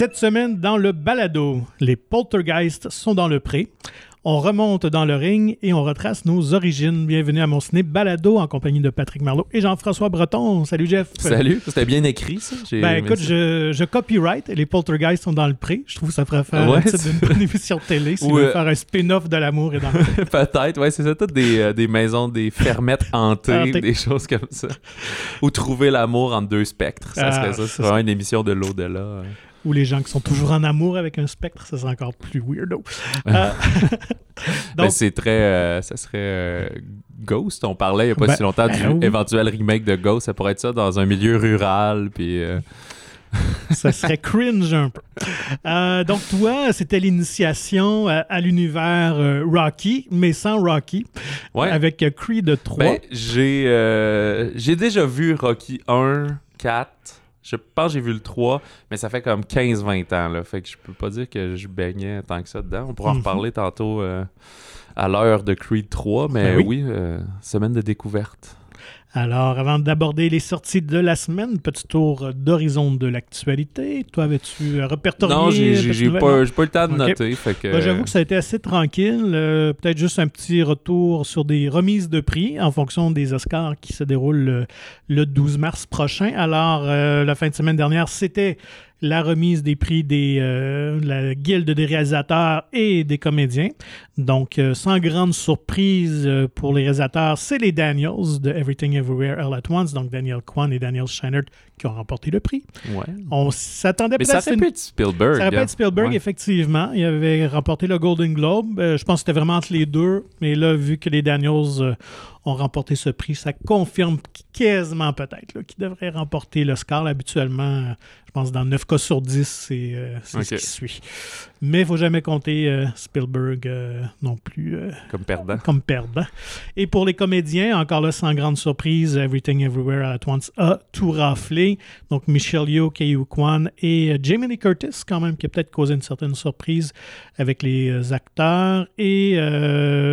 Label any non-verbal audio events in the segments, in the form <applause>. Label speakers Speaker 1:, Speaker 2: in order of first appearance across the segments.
Speaker 1: Cette semaine, dans le balado, les poltergeists sont dans le pré. On remonte dans le ring et on retrace nos origines. Bienvenue à mon ciné balado en compagnie de Patrick Marlot et Jean-François Breton. Salut Jeff.
Speaker 2: Salut, c'était bien écrit ça.
Speaker 1: Ben écoute,
Speaker 2: ça.
Speaker 1: je, je copyright et les poltergeists sont dans le pré. Je trouve que ça ferait faire
Speaker 2: Ouais,
Speaker 1: un titre
Speaker 2: c'est-
Speaker 1: d'une bonne émission de télé si
Speaker 2: Ou,
Speaker 1: on veut
Speaker 2: euh,
Speaker 1: faire un spin-off de l'amour et dans le pré. <laughs>
Speaker 2: Peut-être, ouais, c'est ça, toutes des, euh, des maisons, des fermettes hantées, des choses comme ça. Ou trouver l'amour entre deux spectres, ça
Speaker 1: Ah,
Speaker 2: serait ça.
Speaker 1: C'est
Speaker 2: vraiment une émission de l'au-delà.
Speaker 1: Ou les gens qui sont toujours en amour avec un spectre, ça serait encore plus weirdo. Euh, <laughs>
Speaker 2: Ben,
Speaker 1: donc,
Speaker 2: c'est très. euh, ça serait euh, Ghost. On parlait il n'y a pas
Speaker 1: Ben,
Speaker 2: si longtemps du
Speaker 1: ben oui.
Speaker 2: éventuel remake de Ghost. Ça pourrait être ça dans un milieu rural. Puis. euh, <laughs>
Speaker 1: ça serait cringe un peu. Euh, donc, toi, c'était l'initiation à l'univers euh, Rocky, mais sans Rocky,
Speaker 2: Ouais.
Speaker 1: avec euh, Creed 3.
Speaker 2: Ben, j'ai j'ai déjà vu Rocky 1, 4. Je pense que j'ai vu le 3, mais ça fait comme 15-20 ans. Là, fait que je peux pas dire que je baignais tant que ça dedans. On pourra en
Speaker 1: Mhm.
Speaker 2: reparler tantôt euh, à l'heure de Creed 3, mais
Speaker 1: Ben oui.
Speaker 2: oui, euh, semaine de découverte.
Speaker 1: Alors, avant d'aborder les sorties de la semaine, petit tour d'horizon de l'actualité. Toi, avais-tu euh, répertorié
Speaker 2: non, j'ai pas, pas eu le temps de noter. Que,
Speaker 1: Ben, J'avoue que ça a été assez tranquille. Euh, Peut-être juste un petit retour sur des remises de prix en fonction des Oscars qui se déroulent le, le 12 mars prochain. Alors, euh, la fin de semaine dernière, c'était la remise des prix des euh, la guilde des réalisateurs et des comédiens. Donc, euh, sans grande surprise euh, pour les réalisateurs, c'est les Daniels de Everything Everywhere All at Once, donc Daniel Kwan et Daniel Scheinert qui ont remporté le prix.
Speaker 2: ouais.
Speaker 1: On s'attendait peut-être
Speaker 2: ça
Speaker 1: à
Speaker 2: fait
Speaker 1: une
Speaker 2: Spielberg.
Speaker 1: ça répète
Speaker 2: hein.
Speaker 1: Spielberg,
Speaker 2: Ouais.
Speaker 1: effectivement. Il avait remporté le Golden Globe. Euh, je pense que c'était vraiment entre les deux. Mais là, vu que les Daniels ont remporté ce prix, ça confirme quasiment peut-être qu'ils devraient remporter l'Oscar. Là, Habituellement, euh, je pense dans 9 cas sur 10, c'est euh, c'est ce qui suit. Mais il ne faut jamais compter euh, Spielberg euh, non plus
Speaker 2: Comme perdant.
Speaker 1: comme perdant. Et pour les comédiens, encore là, sans grande surprise, Everything Everywhere at Once a tout raflé. Donc, Michelle Yeoh, Kei Kwan et Jamie Lee Curtis, quand même, qui a peut-être causé une certaine surprise avec les acteurs. Et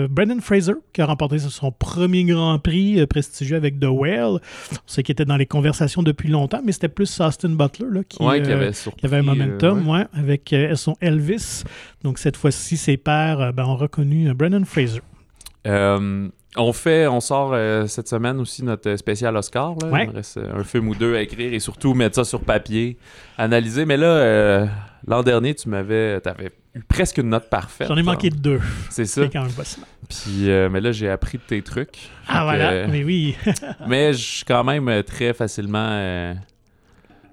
Speaker 1: Brendan Fraser, qui a remporté son premier Grand Prix euh, prestigieux avec The Whale. On sait qu'il était dans les conversations depuis longtemps, mais c'était plus Austin Butler là, qui,
Speaker 2: ouais, qui
Speaker 1: euh,
Speaker 2: avait surpris.
Speaker 1: qui avait un momentum,
Speaker 2: euh, ouais.
Speaker 1: ouais, avec son Elvis. Donc cette fois-ci, ses pairs ben, ont reconnu Brendan Fraser.
Speaker 2: Euh, on fait, on sort euh, cette semaine aussi notre spécial Oscar. Là.
Speaker 1: Ouais.
Speaker 2: Il reste un film ou deux à écrire et surtout mettre ça sur papier, analyser. Mais là, euh, l'an dernier, tu m'avais, avais eu presque une note parfaite.
Speaker 1: J'en ai manqué deux.
Speaker 2: C'est ça.
Speaker 1: C'est quand même.
Speaker 2: Puis, euh, mais là, j'ai appris de tes trucs.
Speaker 1: Ah voilà,
Speaker 2: euh,
Speaker 1: mais oui. <laughs>
Speaker 2: mais je suis quand même euh, très facilement euh,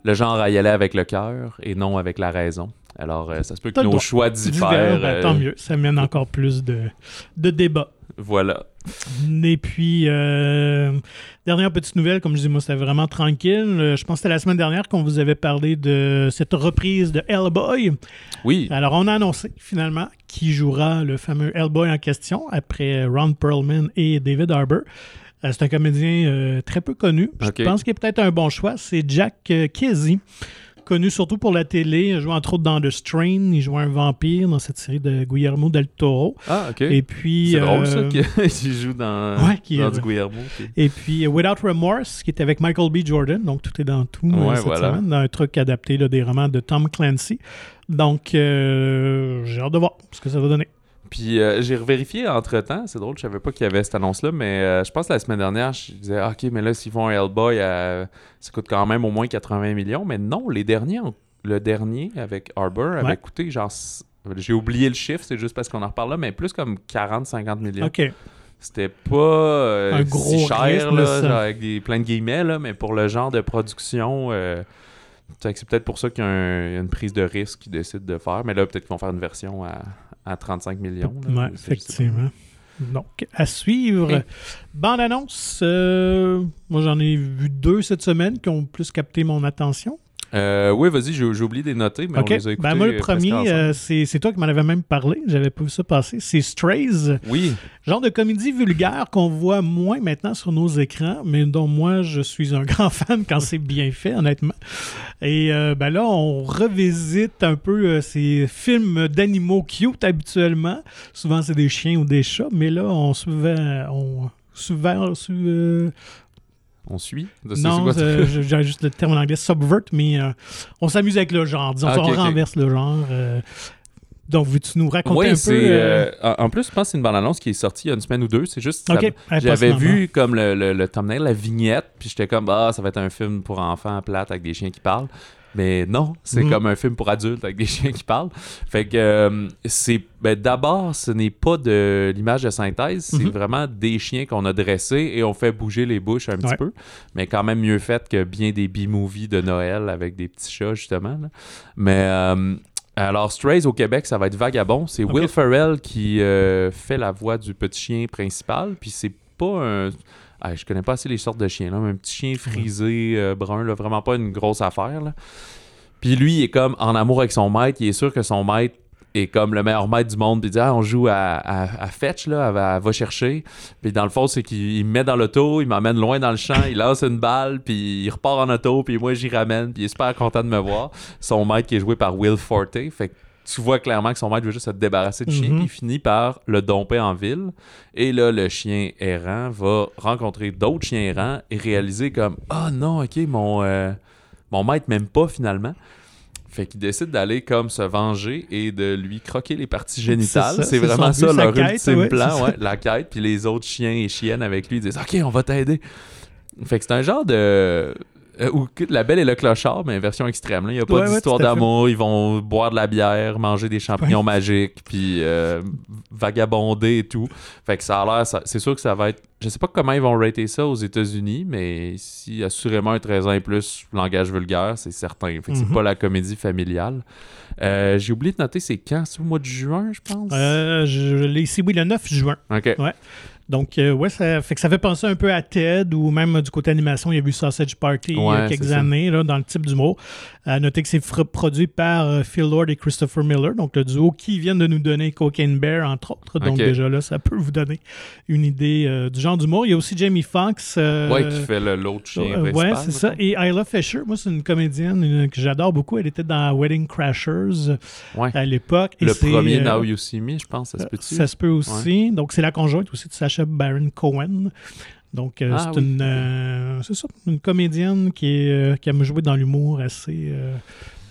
Speaker 2: le genre à y aller avec le cœur et non avec la raison. Alors, ça se peut que nos
Speaker 1: droit.
Speaker 2: choix
Speaker 1: Divers,
Speaker 2: diffèrent.
Speaker 1: ben, tant mieux. Ça mène encore plus de, de débats.
Speaker 2: Voilà.
Speaker 1: Et puis, euh, dernière petite nouvelle, comme je dis, moi, c'était vraiment tranquille. Euh, Je pense que c'était la semaine dernière qu'on vous avait parlé de cette reprise de Hellboy.
Speaker 2: Oui.
Speaker 1: Alors, on a annoncé finalement qui jouera le fameux Hellboy en question après Ron Perlman et David Harbour. Euh, C'est un comédien euh, très peu connu. Je pense qu'il est peut-être un bon choix. C'est Jack Kesey, connu surtout pour la télé. Il joue entre autres dans The Strain. Il joue un vampire dans cette série de Guillermo del Toro.
Speaker 2: Ah, ok.
Speaker 1: Et puis.
Speaker 2: C'est drôle ça
Speaker 1: euh,
Speaker 2: qu'il <laughs> joue dans,
Speaker 1: Ouais, qui,
Speaker 2: dans
Speaker 1: euh,
Speaker 2: du Guillermo. puis-
Speaker 1: Et puis euh, Without Remorse, qui est avec Michael B. Jordan, donc tout est dans tout euh,
Speaker 2: Ouais,
Speaker 1: cette
Speaker 2: voilà.
Speaker 1: semaine, dans un truc adapté là, des romans de Tom Clancy. Donc, euh, j'ai hâte de voir ce que ça va donner.
Speaker 2: Puis euh, j'ai revérifié entre temps. C'est drôle, je savais pas qu'il y avait cette annonce-là, mais euh, je pense que la semaine dernière, je disais, ah, ok, mais là, s'ils font un Hellboy, euh, ça coûte quand même au moins 80 millions. Mais non, les derniers, le dernier avec Arbor avait
Speaker 1: Ouais.
Speaker 2: coûté genre. J'ai oublié le chiffre, c'est juste parce qu'on en reparle là, mais plus comme 40-50 millions.
Speaker 1: OK.
Speaker 2: C'était pas
Speaker 1: Un gros
Speaker 2: si cher,
Speaker 1: risque,
Speaker 2: là, genre avec des, plein de guillemets, là, mais pour le genre de production, c'est peut-être pour ça qu'il y a un- une prise de risque qu'ils décident de faire. Mais là, peut-être qu'ils vont faire une version à, à 35 millions. là.
Speaker 1: Ouais, effectivement. Donc, à suivre.
Speaker 2: Hey.
Speaker 1: Bande-annonce. euh, moi, j'en ai vu deux cette semaine qui ont plus capté mon attention.
Speaker 2: Euh, oui, vas-y, j'ai oublié de les noter, mais on les a écoutés.
Speaker 1: Ben, moi, le
Speaker 2: euh,
Speaker 1: premier, euh, c'est toi qui m'en avais même parlé. J'avais pas vu ça passer. C'est Strays.
Speaker 2: Oui,
Speaker 1: Genre de comédie vulgaire qu'on voit moins maintenant sur nos écrans, mais dont moi, je suis un <laughs> grand fan quand c'est bien fait, honnêtement. Et euh, ben là, on revisite un peu ces films d'animaux cute habituellement. Souvent, c'est des chiens ou des chats, mais là, on souvent... On, souvent,
Speaker 2: On suit? De
Speaker 1: Non, euh, j'ai juste le terme en anglais subvert, mais euh, on s'amuse avec le genre. Disons,
Speaker 2: Ah,
Speaker 1: on renverse le genre. euh. donc, veux-tu nous raconter
Speaker 2: Oui,
Speaker 1: un peu euh,
Speaker 2: en plus, je pense que c'est une bande-annonce qui est sortie il y a une semaine ou deux. C'est juste. ça-
Speaker 1: Ok, ouais,
Speaker 2: J'avais vu comme le, le, le thumbnail, la vignette, puis j'étais comme, ah, ça va être un film pour enfants plate avec des chiens qui parlent. Mais non, c'est
Speaker 1: Mhm.
Speaker 2: comme un film pour adultes avec des <laughs> chiens qui parlent. Fait que euh, c'est. Ben, D'abord, ce n'est pas de l'image de synthèse, c'est
Speaker 1: Mhm.
Speaker 2: vraiment des chiens qu'on a dressés et on fait bouger les bouches un petit
Speaker 1: Ouais.
Speaker 2: peu. Mais quand même mieux fait que bien des B-movies de Noël avec des petits chats, justement. là. Mais. euh, alors, Strays au Québec, ça va être Vagabond. C'est. Will Ferrell qui euh, fait la voix du petit chien principal. Puis c'est pas un. Je connais pas assez les sortes de chiens, là. un petit chien frisé, euh, brun, là, vraiment pas une grosse affaire. Là. Puis lui, il est comme en amour avec son maître. Il est sûr que son maître est comme le meilleur maître du monde. Puis il dit ah, on joue à, à, à fetch, là, elle va, chercher. Puis dans le fond, c'est qu'il il me met dans l'auto, il m'emmène loin dans le champ, il lance une balle, puis il repart en auto, puis moi j'y ramène, puis il est super content de me voir. Son maître qui est joué par Will Forte. Fait tu vois clairement que son maître veut juste se débarrasser du chien, puis il finit par le domper en ville. Et là, le chien errant va rencontrer d'autres chiens errants et réaliser comme Ah non, ok, mon, euh, mon maître m'aime pas finalement. Fait qu'il décide d'aller comme se venger et de lui croquer les parties génitales. C'est vraiment ça
Speaker 1: but,
Speaker 2: leur
Speaker 1: quête,
Speaker 2: ultime
Speaker 1: ouais,
Speaker 2: plan, ouais, la quête. Puis les autres chiens et chiennes avec lui disent Ok, on va t'aider. Fait que c'est un genre de. Euh, que- la belle et le clochard, mais version extrême. là. Il n'y a pas
Speaker 1: Ouais, ouais,
Speaker 2: d'histoire d'amour. Ils vont boire de la bière, manger des champignons magiques, puis euh, vagabonder et tout. Fait que ça a l'air. C'est sûr que ça va être. Je sais pas comment ils vont rater ça aux États-Unis, mais ici, assurément, un 13 ans et plus, langage vulgaire, c'est certain. Fait que c'est
Speaker 1: Mhm.
Speaker 2: pas la comédie familiale. Euh, J'ai oublié de noter, c'est quand? C'est au mois de juin, je pense?
Speaker 1: Je l'ai ici, oui, le 9 juin.
Speaker 2: Ok.
Speaker 1: Donc, euh, ouais, ça fait que ça fait penser un peu à Ted ou même euh, du côté animation, il y a eu Sausage Party il y a quelques années là, dans le type d'humour. À noter que c'est produit par euh, Phil Lord et Christopher Miller, donc le duo qui viennent de nous donner Cocaine Bear, entre autres. Donc, déjà là, ça peut vous donner une idée euh, du genre d'humour. Il y a aussi Jamie Foxx. euh,
Speaker 2: Ouais, qui fait l'autre chien
Speaker 1: euh, ouais, c'est ça. Et Isla Fisher, moi, c'est une comédienne une- que j'adore beaucoup. Elle était dans Wedding Crashers
Speaker 2: Ouais.
Speaker 1: à l'époque.
Speaker 2: Le premier
Speaker 1: euh,
Speaker 2: Now You See Me, je pense, ça se peut-tu?
Speaker 1: ça se peut aussi. Donc, c'est la conjointe aussi de Sacha Baron Cohen. Donc, euh,
Speaker 2: Ah
Speaker 1: c'est
Speaker 2: oui.
Speaker 1: une, euh, ça, une comédienne qui, est, euh, qui aime jouer dans l'humour assez, euh,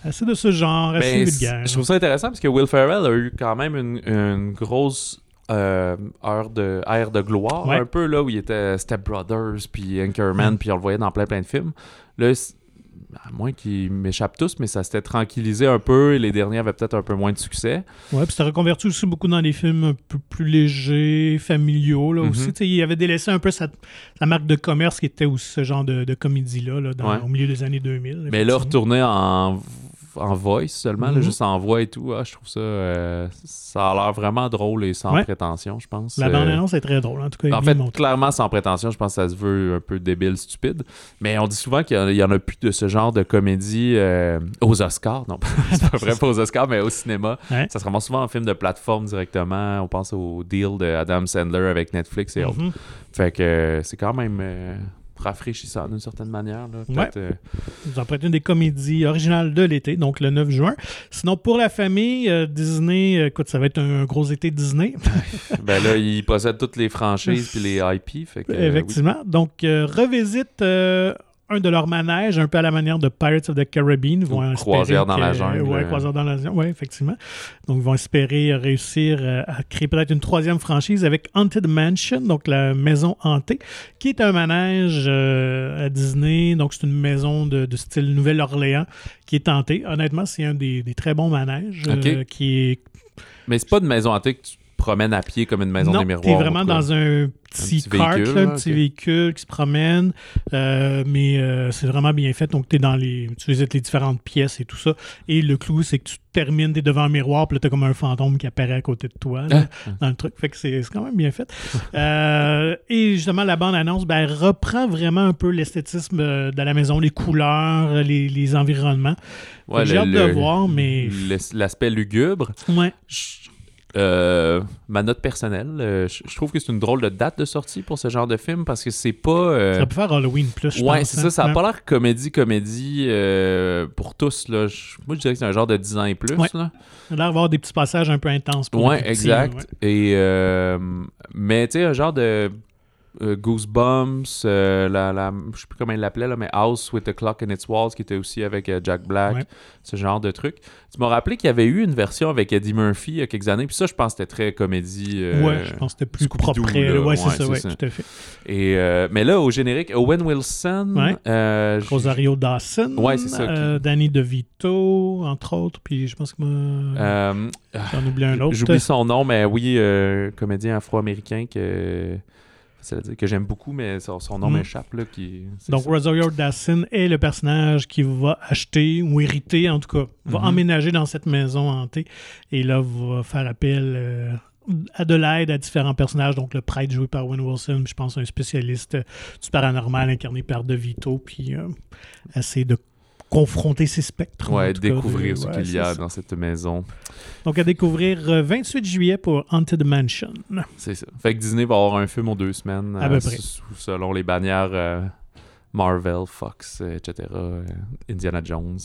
Speaker 1: assez de ce genre, assez
Speaker 2: Ben,
Speaker 1: vulgaire.
Speaker 2: Je trouve ça intéressant parce que Will Ferrell a eu quand même une, une grosse euh, heure de, ère de gloire,
Speaker 1: Ouais.
Speaker 2: un peu là où il était Step Brothers, puis Anchorman,
Speaker 1: Mm.
Speaker 2: puis on le voyait dans plein plein de films. Là, à moins qu'ils m'échappent tous, mais ça s'était tranquillisé un peu et les derniers avaient peut-être un peu moins de succès.
Speaker 1: Ouais, puis c'était reconverti aussi beaucoup dans des films un peu plus légers, familiaux. Là,
Speaker 2: Mhm.
Speaker 1: aussi. Tu sais, Il avait délaissé un peu sa, sa marque de commerce qui était aussi ce genre de, de comédie-là là, dans-
Speaker 2: Ouais.
Speaker 1: au milieu des années 2000.
Speaker 2: Mais là, retourner en, en voice seulement, là,
Speaker 1: Mhm.
Speaker 2: juste en voix et tout, ah, je trouve ça, euh, ça a l'air vraiment drôle et sans
Speaker 1: Ouais.
Speaker 2: prétention, je pense.
Speaker 1: La
Speaker 2: Euh,
Speaker 1: bande-annonce est très drôle. En tout cas,
Speaker 2: En fait, clairement, sans prétention, je pense que ça se veut un peu débile, stupide. Mais on dit souvent qu'il y en a plus de ce genre de comédie euh, aux Oscars. Non, <laughs> c'est pas vrai, pas aux Oscars, mais au cinéma.
Speaker 1: Ouais.
Speaker 2: Ça se ramasse souvent en film de plateforme directement. On pense au deal de Adam Sandler avec Netflix et autres.
Speaker 1: Mhm.
Speaker 2: Fait que c'est quand même rafraîchissant d'une certaine manière. Là. Euh,
Speaker 1: Vous en prêtez une des comédies originales de l'été, donc le 9 juin. Sinon, pour la famille, euh, Disney, euh, écoute, ça va être un gros été Disney, <laughs>
Speaker 2: ben là, il possède toutes les franchises <laughs> puis les IP. Fait que, euh,
Speaker 1: effectivement. Donc, revisite un de leurs manèges, un peu à la manière de Pirates of the Caribbean. Vont
Speaker 2: Ou
Speaker 1: espérer
Speaker 2: Croisière dans la jungle.
Speaker 1: Ouais, Croisière dans la jungle, ouais, effectivement. Donc, ils vont espérer réussir euh, à créer peut-être une troisième franchise avec Haunted Mansion, donc la maison hantée, qui est un manège euh, à Disney. Donc, c'est une maison de, de style Nouvelle-Orléans qui est hantée. Honnêtement, c'est un des, des très bons manèges
Speaker 2: Ok.
Speaker 1: euh, qui est
Speaker 2: Mais c'est pas une maison hantée que tu promènes à pied comme une maison
Speaker 1: non,
Speaker 2: des miroirs.
Speaker 1: t'es vraiment dans un petit,
Speaker 2: petit
Speaker 1: cart,
Speaker 2: véhicule,
Speaker 1: là, un petit véhicule qui se promène, euh, mais euh, c'est vraiment bien fait. Donc, es dans les, tu visites les différentes pièces et tout ça. Et le clou, c'est que tu termines, t'es devant un miroir, puis là, t'as comme un fantôme qui apparaît à côté de toi, là,
Speaker 2: Ah.
Speaker 1: dans le truc. Fait que c'est quand même bien fait. Euh, et justement, la bande-annonce, ben, elle reprend vraiment un peu l'esthétisme de la maison, les couleurs, les, les environnements. J'ai hâte de
Speaker 2: le-
Speaker 1: voir, mais-
Speaker 2: L'aspect lugubre.
Speaker 1: Ouais.
Speaker 2: Je- euh, ma note personnelle, euh, je, je trouve que c'est une drôle de date de sortie pour ce genre de film parce que c'est pas. euh,
Speaker 1: Ça peut faire Halloween plus, je
Speaker 2: ouais, c'est
Speaker 1: hein.
Speaker 2: ça. Ça a
Speaker 1: Ouais.
Speaker 2: pas l'air comédie-comédie euh, pour tous. Là. Je- moi, je dirais que c'est un genre de 10 ans et plus.
Speaker 1: Ouais.
Speaker 2: Là.
Speaker 1: Ça a l'air d'avoir des petits passages un peu intenses pour
Speaker 2: Ouais,
Speaker 1: petits,
Speaker 2: exact.
Speaker 1: ouais.
Speaker 2: Et, mais tu sais, un genre de euh, Goosebumps, euh, la, la, je sais plus comment il l'appelait, là, mais House with the Clock in its Walls, qui était aussi avec euh, Jack Black,
Speaker 1: Ouais.
Speaker 2: ce genre de truc. Tu m'as rappelé qu'il y avait eu une version avec Eddie Murphy il y a quelques années, puis ça, je pense que c'était très comédie. euh,
Speaker 1: ouais, je pense que c'était plus propre.
Speaker 2: là.
Speaker 1: Ouais, c'est
Speaker 2: Ouais,
Speaker 1: ça,
Speaker 2: c'est
Speaker 1: ouais,
Speaker 2: ça.
Speaker 1: tout à fait.
Speaker 2: Et, mais là, au générique, Owen Wilson,
Speaker 1: Rosario Dawson,
Speaker 2: Ouais, c'est ça,
Speaker 1: Danny DeVito, entre autres, puis je pense que j'en oublie un autre.
Speaker 2: J'oublie son nom, mais oui, comédien afro-américain que, c'est-à-dire que j'aime beaucoup, mais son, son nom
Speaker 1: Mm.
Speaker 2: m'échappe. Là, qui,
Speaker 1: Donc. Rosario Dawson est le personnage qui va acheter ou hériter, en tout cas, va
Speaker 2: Mhm.
Speaker 1: emménager dans cette maison hantée et là va faire appel euh, à de l'aide à différents personnages. Donc, le prêtre joué par Owen Wilson, puis je pense un spécialiste euh, du paranormal incarné par DeVito, puis euh, essayer de confronter ses spectres. en
Speaker 2: Ouais,
Speaker 1: cas,
Speaker 2: découvrir ce
Speaker 1: ouais,
Speaker 2: qu'il y a
Speaker 1: ça.
Speaker 2: dans cette maison.
Speaker 1: Donc, à découvrir euh, 28 juillet pour Haunted Mansion.
Speaker 2: C'est ça. Fait que Disney va avoir un film aux deux semaines.
Speaker 1: À peu près.
Speaker 2: s- selon les bannières euh, Marvel, Fox, euh, etc. euh, Indiana Jones.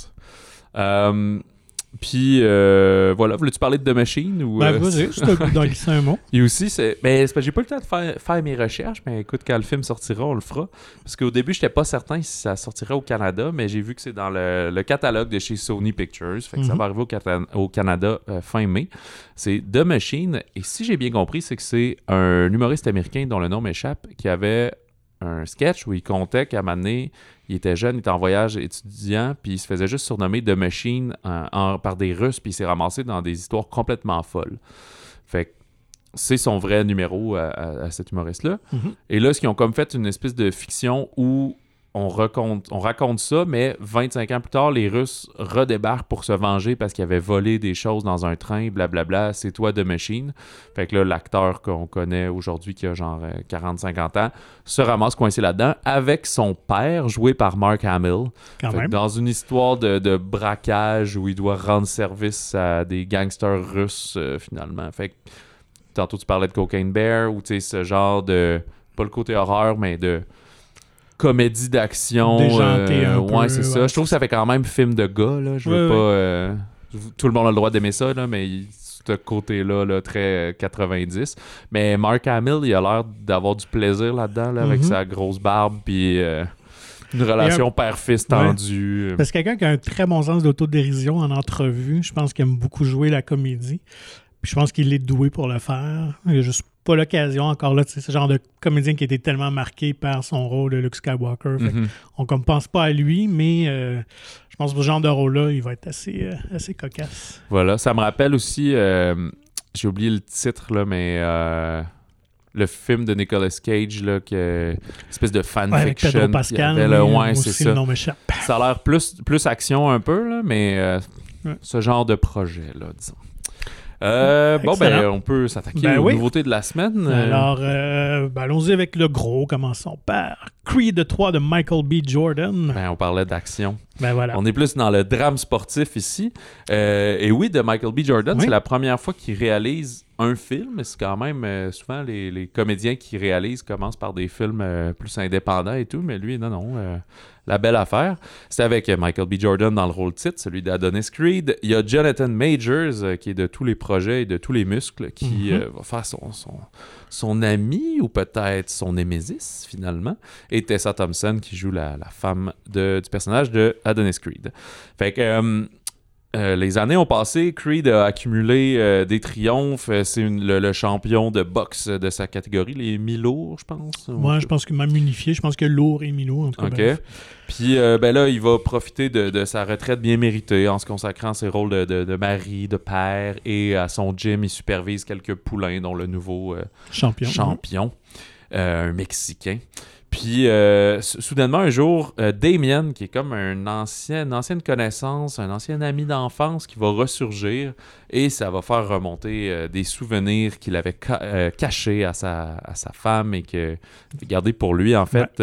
Speaker 2: Puis euh, voilà, voulais-tu parler de The Machine ou
Speaker 1: Ben,
Speaker 2: euh,
Speaker 1: vas-y, <laughs> d'en glisser un mot.
Speaker 2: Et aussi, c'est. Mais c'est parce que j'ai pas eu le temps de faire, faire mes recherches, mais écoute, quand le film sortira, on le fera. Parce qu'au début, j'étais pas certain si ça sortirait au Canada, mais j'ai vu que c'est dans le, le catalogue de chez Sony Pictures. Fait que ça
Speaker 1: Mhm.
Speaker 2: va arriver au, Cata- au Canada euh, fin mai. C'est The Machine. Et si j'ai bien compris, c'est que c'est un humoriste américain dont le nom m'échappe qui avait un sketch où il comptait qu'à un moment donné, il était jeune, il était en voyage étudiant, puis il se faisait juste surnommer The Machine en- en- par des Russes, puis il s'est ramassé dans des histoires complètement folles. Fait que c'est son vrai numéro à, à- à cet humoriste-là.
Speaker 1: Mhm.
Speaker 2: Et là, ce qu'ils ont comme fait une espèce de fiction où on raconte, on raconte ça, mais 25 ans plus tard, les Russes redébarquent pour se venger parce qu'ils avaient volé des choses dans un train, blablabla. C'est toi de machine. Fait que là, l'acteur qu'on connaît aujourd'hui, qui a genre 40-50 ans, se ramasse coincé là-dedans avec son père, joué par Mark Hamill.
Speaker 1: Quand
Speaker 2: Fait
Speaker 1: même.
Speaker 2: dans une histoire de, de braquage où il doit rendre service à des gangsters russes, euh, finalement. Fait que tantôt tu parlais de Cocaine Bear ou tu sais, ce genre de. Pas le côté horreur, mais de comédie d'action.
Speaker 1: Déjanté
Speaker 2: euh,
Speaker 1: un peu,
Speaker 2: ouais, c'est ça.
Speaker 1: ouais,
Speaker 2: Je trouve que ça fait quand même film de gars. Là. Je veux
Speaker 1: Ouais,
Speaker 2: pas.
Speaker 1: ouais.
Speaker 2: euh, tout le monde a le droit d'aimer ça, là, mais ce côté-là, là, très euh, 90. Mais Mark Hamill, il a l'air d'avoir du plaisir là-dedans, là, avec
Speaker 1: Mhm.
Speaker 2: sa grosse barbe, puis euh, une relation père-fils tendue.
Speaker 1: Parce que quelqu'un qui a un très bon sens d'autodérision en entrevue, je pense qu'il aime beaucoup jouer la comédie. Puis je pense qu'il est doué pour le faire. Il a juste pas l'occasion encore là. tu sais, C'est ce genre de comédien qui été tellement marqué par son rôle de Luke Skywalker. Fait
Speaker 2: Mhm.
Speaker 1: On ne pense pas à lui, mais euh, je pense que ce genre de rôle-là, il va être assez, euh, assez cocasse.
Speaker 2: Voilà, ça me rappelle aussi, euh, j'ai oublié le titre, là, mais le film de Nicolas Cage, là, que, espèce de
Speaker 1: Ouais,
Speaker 2: fanfiction.
Speaker 1: Pedro
Speaker 2: qu'il y
Speaker 1: Pascal,
Speaker 2: avait, là,
Speaker 1: oui,
Speaker 2: ouais,
Speaker 1: aussi
Speaker 2: c'est
Speaker 1: le
Speaker 2: ça.
Speaker 1: nom m'échappe.
Speaker 2: Ça a l'air plus, plus action un peu, là, mais
Speaker 1: Ouais.
Speaker 2: ce genre de projet, là, disons. Euh, bon, ben, on peut s'attaquer
Speaker 1: Ben
Speaker 2: aux
Speaker 1: oui.
Speaker 2: nouveautés de la semaine.
Speaker 1: Alors, euh, ben, allons-y avec le gros. Commençons par Creed 3 de Michael B. Jordan.
Speaker 2: ben, on parlait d'action.
Speaker 1: Ben voilà.
Speaker 2: On est plus dans le drame sportif ici. Euh, et oui, de Michael B. Jordan,
Speaker 1: Oui.
Speaker 2: c'est la première fois qu'il réalise un film. C'est quand même souvent les, les comédiens qui réalisent commencent par des films plus indépendants et tout, mais lui, non, non. La belle affaire. C'est avec Michael B. Jordan dans le rôle titre, celui d'Adonis Creed. Il y a Jonathan Majors, euh, qui est de tous les projets et de tous les muscles, qui
Speaker 1: Mhm.
Speaker 2: euh, va faire son, son, son ami ou peut-être son némésis, finalement. Et Tessa Thompson, qui joue la, la femme de, du personnage de Adonis Creed. Fait que. euh, euh, les années ont passé, Creed a accumulé euh, des triomphes. Euh, C'est le, le champion de boxe de sa catégorie, les mi-lourds, je pense.
Speaker 1: Moi, je pense que même unifié, je pense que lourd et minot, en tout cas.
Speaker 2: Ok.
Speaker 1: bref.
Speaker 2: Puis euh, ben là, il va profiter de, de sa retraite bien méritée en se consacrant à ses rôles de, de- de mari, de père et à son gym. Il supervise quelques poulains, dont le nouveau
Speaker 1: Champion.
Speaker 2: champion, euh, un Mexicain. Puis euh, sou- soudainement, un jour, euh, Damien, qui est comme un ancien, une ancienne connaissance, un ancien ami d'enfance qui va ressurgir et ça va faire remonter euh, des souvenirs qu'il avait ca- cachés à sa, à sa femme et que gardé pour lui. En fait,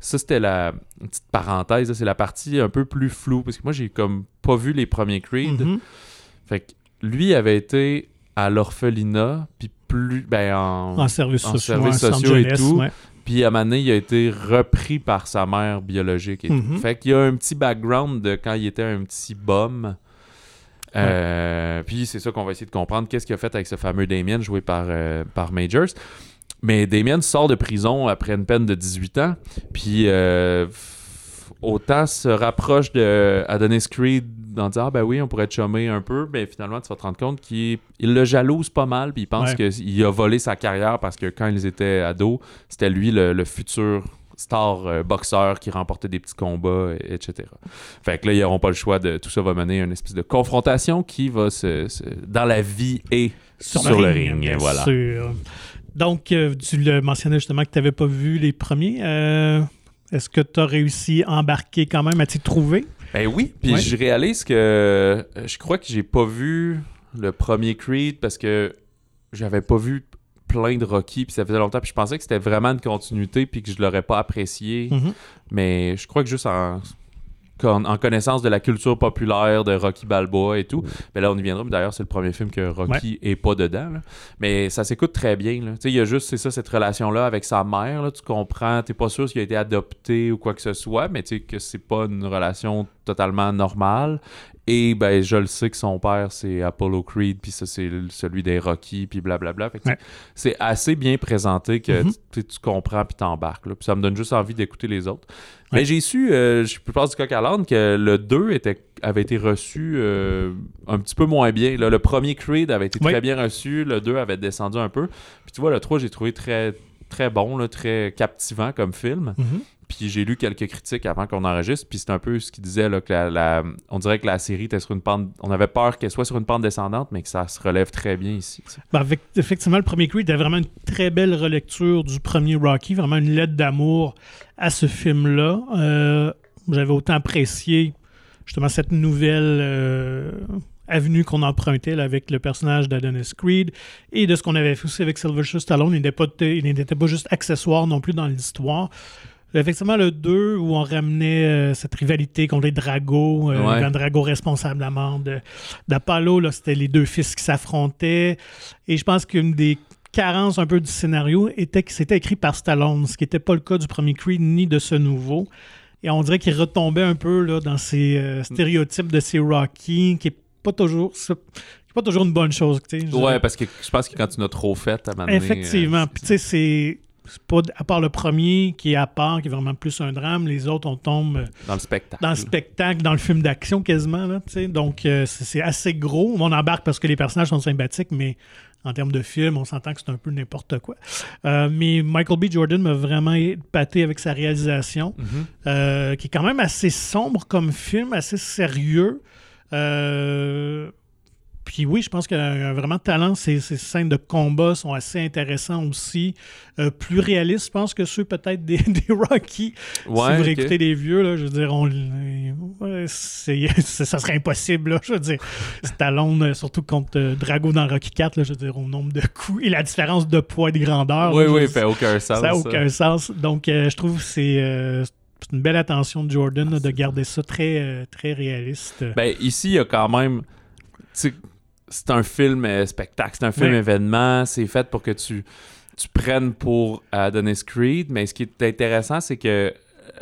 Speaker 2: ça c'était la une petite parenthèse, c'est la partie un peu plus floue parce que moi j'ai comme pas vu les premiers Creed.
Speaker 1: Mhm.
Speaker 2: Fait que lui avait été à l'orphelinat, puis plus ben en,
Speaker 1: En services
Speaker 2: en
Speaker 1: sociaux, Los
Speaker 2: sociaux et tout.
Speaker 1: ouais.
Speaker 2: Puis à un moment donné, il a été repris par sa mère biologique et
Speaker 1: Mhm.
Speaker 2: tout. Fait qu'il y a un petit background de quand il était un petit bum. Euh, Puis c'est ça qu'on va essayer de comprendre. Qu'est-ce qu'il a fait avec ce fameux Damien joué par, euh, par Majors? mais Damien sort de prison après une peine de 18 ans. Puis euh, autant se rapproche de Adonis Creed en disant Ah ben oui, on pourrait chummer un peu, mais finalement tu vas te rendre compte qu'il il le jalouse pas mal, puis il pense
Speaker 1: Ouais.
Speaker 2: qu'il a volé sa carrière parce que quand ils étaient ados, c'était lui le, le futur star euh, boxeur qui remportait des petits combats, et- etc. Fait que là, ils n'auront pas le choix de tout ça va mener à une espèce de confrontation qui va se, se- dans la vie et sur, le ring. voilà.
Speaker 1: sûr. Donc, euh, tu le mentionnais justement que tu n'avais pas vu les premiers. Euh, Est-ce que tu as réussi à embarquer quand même, à t'y trouver?
Speaker 2: Ben oui, puis
Speaker 1: Ouais.
Speaker 2: je réalise que euh, je crois que j'ai pas vu le premier Creed parce que j'avais pas vu plein de Rocky puis ça faisait longtemps puis je pensais que c'était vraiment une continuité puis que je l'aurais pas apprécié
Speaker 1: Mhm.
Speaker 2: mais je crois que juste en, en connaissance de la culture populaire de Rocky Balboa et tout. Mais là on y viendra. Mais d'ailleurs c'est le premier film que Rocky est pas dedans là. mais ça s'écoute très bien là. tu sais il y a juste c'est ça cette relation là avec sa mère là, tu comprends t'es pas sûr s'il a été adopté ou quoi que ce soit mais tu sais que c'est pas une relation totalement normale et ben je le sais que son père c'est Apollo Creed puis ça c'est celui des Rocky puis blablabla
Speaker 1: Ouais.
Speaker 2: c'est assez bien présenté que
Speaker 1: Mhm.
Speaker 2: tu, comprends puis t'embarques. Puis ça me donne juste envie d'écouter les autres
Speaker 1: Ouais.
Speaker 2: mais j'ai su euh, je passer du coq à l'âne que le 2 était avait été reçu euh, un petit peu moins bien là. le premier Creed avait été très bien reçu le 2 avait descendu un peu puis tu vois le 3 j'ai trouvé très très bon là, très captivant comme film
Speaker 1: Mhm.
Speaker 2: Puis j'ai lu quelques critiques avant qu'on enregistre, puis c'est un peu ce qu'il disait, là, que la, on dirait que la série était sur une pente... On avait peur qu'elle soit sur une pente descendante, mais que ça se relève très bien ici.
Speaker 1: Ben, effectivement, le premier Creed était vraiment une très belle relecture du premier Rocky, vraiment une lettre d'amour à ce film-là. Euh, J'avais autant apprécié justement cette nouvelle euh, avenue qu'on empruntait avec le personnage d'Adonis Creed et de ce qu'on avait fait aussi avec Sylvester Stallone. Il n'était pas, il n'était pas juste accessoire non plus dans l'histoire. Effectivement, le 2, où on ramenait euh, cette rivalité contre les Dragos, euh,
Speaker 2: Ouais.
Speaker 1: Ivan Drago responsable à mort de- d'Apollo, là, c'était les deux fils qui s'affrontaient. Et je pense qu'une des carences un peu du scénario était que c'était écrit par Stallone, ce qui n'était pas le cas du premier Creed ni de ce nouveau. Et on dirait qu'il retombait un peu là, dans ces euh, stéréotypes de ces Rocky, qui est pas toujours, pas toujours une bonne chose.
Speaker 2: Ouais, parce que je pense que quand tu n'as trop fait, à un donné,
Speaker 1: Effectivement.
Speaker 2: euh,
Speaker 1: Puis tu sais, c'est pas à part le premier qui est à part, qui est vraiment plus un drame, les autres on tombe euh,
Speaker 2: dans le spectacle.
Speaker 1: dans le spectacle, dans le film d'action quasiment. Là. Donc euh, c'est assez gros. On embarque parce que les personnages sont sympathiques, mais en termes de film, on s'entend que c'est un peu n'importe quoi. Euh, mais Michael B. Jordan m'a vraiment épaté avec sa réalisation,
Speaker 2: Mhm.
Speaker 1: euh, qui est quand même assez sombre comme film, assez sérieux. Puis oui, je pense qu'il a vraiment de talent. Ces, ces scènes de combat sont assez intéressantes aussi. Euh, plus réalistes, je pense, que ceux peut-être des, <laughs> des Rocky. si
Speaker 2: Ouais,
Speaker 1: vous
Speaker 2: ok.
Speaker 1: réécoutez les vieux, là, je veux dire, on, ouais, <laughs> c'est- ça serait impossible. Là, je veux dire, Stallone, euh, surtout contre euh, Drago dans Rocky 4, là, je veux dire, au nombre de coups et la différence de poids et de grandeur.
Speaker 2: Oui,
Speaker 1: là,
Speaker 2: oui, fait aucun sens.
Speaker 1: ça n'a aucun sens. Donc, euh, je trouve que c'est euh, une belle attention de Jordan là, de garder ça très, très réaliste.
Speaker 2: Ben, ici, il y a quand même. C'est un film euh, spectacle, c'est un film événement, c'est fait pour que tu, tu prennes pour Adonis Creed, mais ce qui est intéressant, c'est que euh,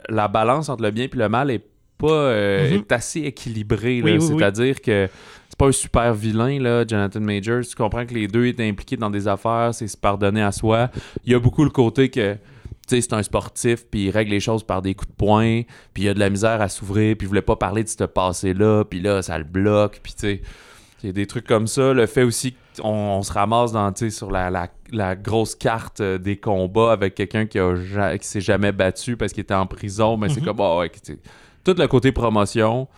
Speaker 2: la balance entre le bien et le mal est pas euh,
Speaker 1: Mhm.
Speaker 2: est assez équilibrée.
Speaker 1: Oui, oui.
Speaker 2: C'est-à-dire que c'est pas un super vilain, là, Jonathan Majors. Tu comprends que les deux étaient impliqués dans des affaires, c'est se pardonner à soi. Il y a beaucoup le côté que c'est un sportif, puis il règle les choses par des coups de poing, puis il a de la misère à s'ouvrir, puis il voulait pas parler de ce passé-là, puis là, ça le bloque, puis tu sais, il y a des trucs comme ça. Le fait aussi qu'on on se ramasse dans, sur la, la- la grosse carte euh, des combats avec quelqu'un qui, a qui s'est jamais battu parce qu'il était en prison, mais c'est
Speaker 1: Mhm.
Speaker 2: comme, ouais, sais, tout le côté promotion,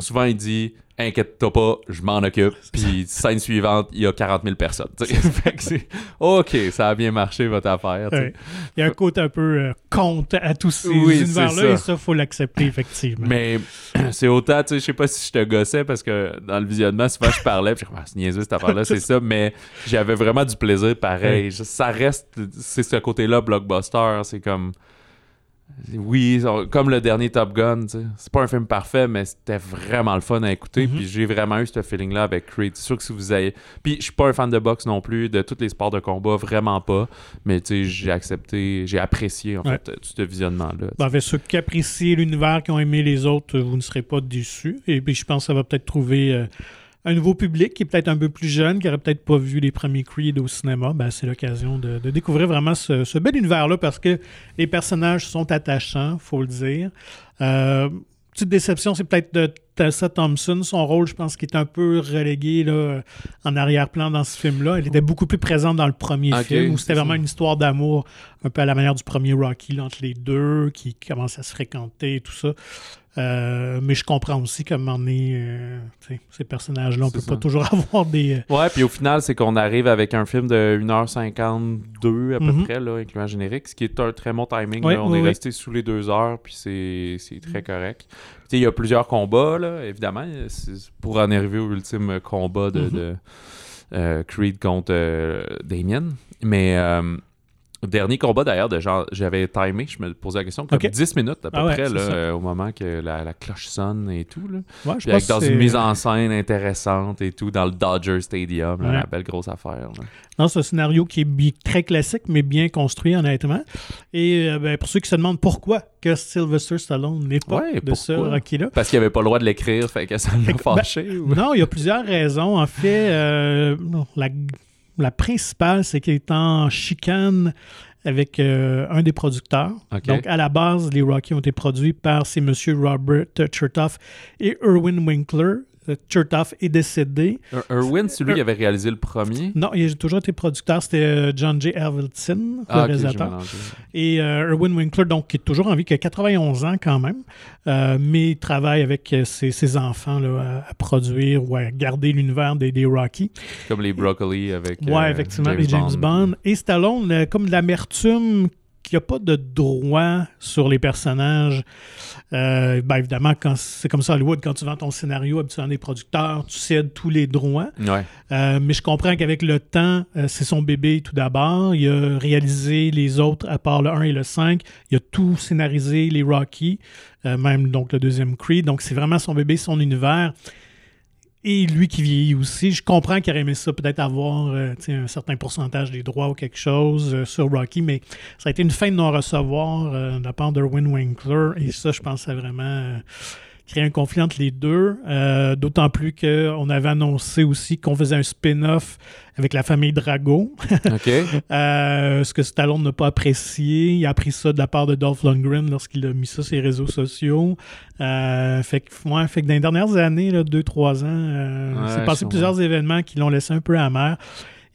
Speaker 2: souvent il dit inquiète-toi pas, je m'en occupe. <laughs> Puis scène suivante, il y a 40 000 personnes. <laughs> Fait que OK, ça a bien marché votre affaire.
Speaker 1: Ouais. Il y a un côté un peu euh, contre à tous ces
Speaker 2: Oui,
Speaker 1: univers-là, et ça, faut l'accepter, effectivement.
Speaker 2: Mais <clears throat> c'est autant, tu sais, je sais pas si je te gossais parce que dans le visionnement, souvent je parlais, puis je disais, ah, c'est niaiseux cette affaire-là, c'est ça, mais j'avais vraiment du plaisir pareil. Ça reste, c'est ce côté-là, blockbuster, c'est comme. Oui, comme le dernier Top Gun, c'est pas un film parfait, mais c'était vraiment le fun à écouter.
Speaker 1: Mhm.
Speaker 2: Puis j'ai vraiment eu ce feeling-là avec Creed. C'est sûr que si vous avez. Puis je suis pas un fan de boxe non plus, de tous les sports de combat, vraiment pas. Mais tu sais, j'ai accepté, j'ai apprécié en
Speaker 1: Ouais.
Speaker 2: fait tout ce visionnement-là.
Speaker 1: Ben, avec ceux qui apprécient l'univers, qui ont aimé les autres, vous ne serez pas déçus. Et puis, je pense que ça va peut-être trouver euh, un nouveau public qui est peut-être un peu plus jeune, qui aurait peut-être pas vu les premiers Creed au cinéma, ben, c'est l'occasion de, découvrir vraiment ce, ce bel univers-là parce que les personnages sont attachants, faut le dire. Euh, petite déception, c'est peut-être de Tessa Thompson. Son rôle, je pense, qui est un peu relégué là, en arrière-plan dans ce film-là. Elle était beaucoup plus présente dans le premier film, où c'était vraiment
Speaker 2: ça.
Speaker 1: une histoire d'amour, un peu à la manière du premier Rocky, là, entre les deux, qui commencent à se fréquenter et tout ça. Euh, mais je comprends aussi comment on est euh, ces personnages-là. On peut
Speaker 2: ça.
Speaker 1: pas toujours <laughs> avoir des. euh,
Speaker 2: Ouais, puis au final, c'est qu'on arrive avec un film de 1h52 à peu
Speaker 1: Mhm.
Speaker 2: près, là, incluant générique, ce qui est un très bon timing.
Speaker 1: Ouais,
Speaker 2: là. On
Speaker 1: oui,
Speaker 2: est
Speaker 1: oui.
Speaker 2: resté sous les deux heures, puis c'est c'est très correct. Il y a plusieurs combats, là, évidemment, pour en arriver au ultime combat de,
Speaker 1: Mhm.
Speaker 2: de, euh, Creed contre euh, Damien. Mais euh, dernier combat d'ailleurs, de genre, j'avais timé, je me posais la question, comme
Speaker 1: Ok.
Speaker 2: 10 minutes à peu
Speaker 1: Ah ouais,
Speaker 2: près, là, euh, au moment que la, la cloche sonne et tout. Là.
Speaker 1: Ouais, je
Speaker 2: Puis avec dans une mise en scène intéressante et tout, dans le Dodger Stadium, là,
Speaker 1: Ouais.
Speaker 2: la belle grosse affaire. là.
Speaker 1: Non, c'est un scénario qui est très classique, mais bien construit, honnêtement. Et euh, ben, pour ceux qui se demandent pourquoi que Sylvester Stallone n'est pas de ce? Rocky-là.
Speaker 2: Parce qu'il avait pas le droit de l'écrire, fait que ça l'a
Speaker 1: ben,
Speaker 2: fâché. ou-
Speaker 1: Non, il y a plusieurs raisons. En fait, euh, la, la principale, c'est qu'il est en chicane avec euh, un des producteurs. Donc, à la base, les Rocky ont été produits par ces monsieur Robert Chertoff et Erwin Winkler. Euh, Chertoff est décédé.
Speaker 2: Er- Erwin, celui qui avait réalisé le premier?
Speaker 1: Non, il a toujours été producteur. C'était euh, John J. Avildsen, le
Speaker 2: Ah,
Speaker 1: réalisateur. Et euh, Erwin Winkler, donc, qui est toujours en vie, qui a 91 ans quand même, euh, mais il travaille avec euh, ses, ses enfants là, à, à produire ou à garder l'univers des, des Rocky.
Speaker 2: Comme les Broccoli avec.
Speaker 1: ouais,
Speaker 2: euh,
Speaker 1: effectivement, les James Bond. Et Stallone, euh, comme l'amertume qu'il n'y a pas de droit sur les personnages. Euh, ben, évidemment, quand c'est comme ça Hollywood, quand tu vends ton scénario, habituellement des producteurs, tu cèdes tous les droits.
Speaker 2: Ouais.
Speaker 1: Euh, mais je comprends qu'avec le temps, euh, c'est son bébé tout d'abord. Il a réalisé les autres, à part le 1 et le 5. Il a tout scénarisé, les Rocky, même donc le deuxième Creed. Donc c'est vraiment son bébé, son univers. Et lui qui vieillit aussi. Je comprends qu'il aurait aimé ça, peut-être avoir euh, un certain pourcentage des droits ou quelque chose euh, sur Rocky, mais ça a été une fin de non-recevoir euh, de la part d'Erwin Winkler. Et ça, je pense, a vraiment créé un conflit entre les deux. Euh, D'autant plus qu'on avait annoncé aussi qu'on faisait un spin-off avec la famille Drago. <laughs>
Speaker 2: OK.
Speaker 1: Euh, ce que Stallone n'a pas apprécié. Il a appris ça de la part de Dolph Lundgren lorsqu'il a mis ça sur les réseaux sociaux. Euh, fait, que, ouais, fait que dans les dernières années, là, deux, trois ans,
Speaker 2: Ouais,
Speaker 1: c'est
Speaker 2: je
Speaker 1: passé plusieurs événements qui l'ont laissé un peu amer.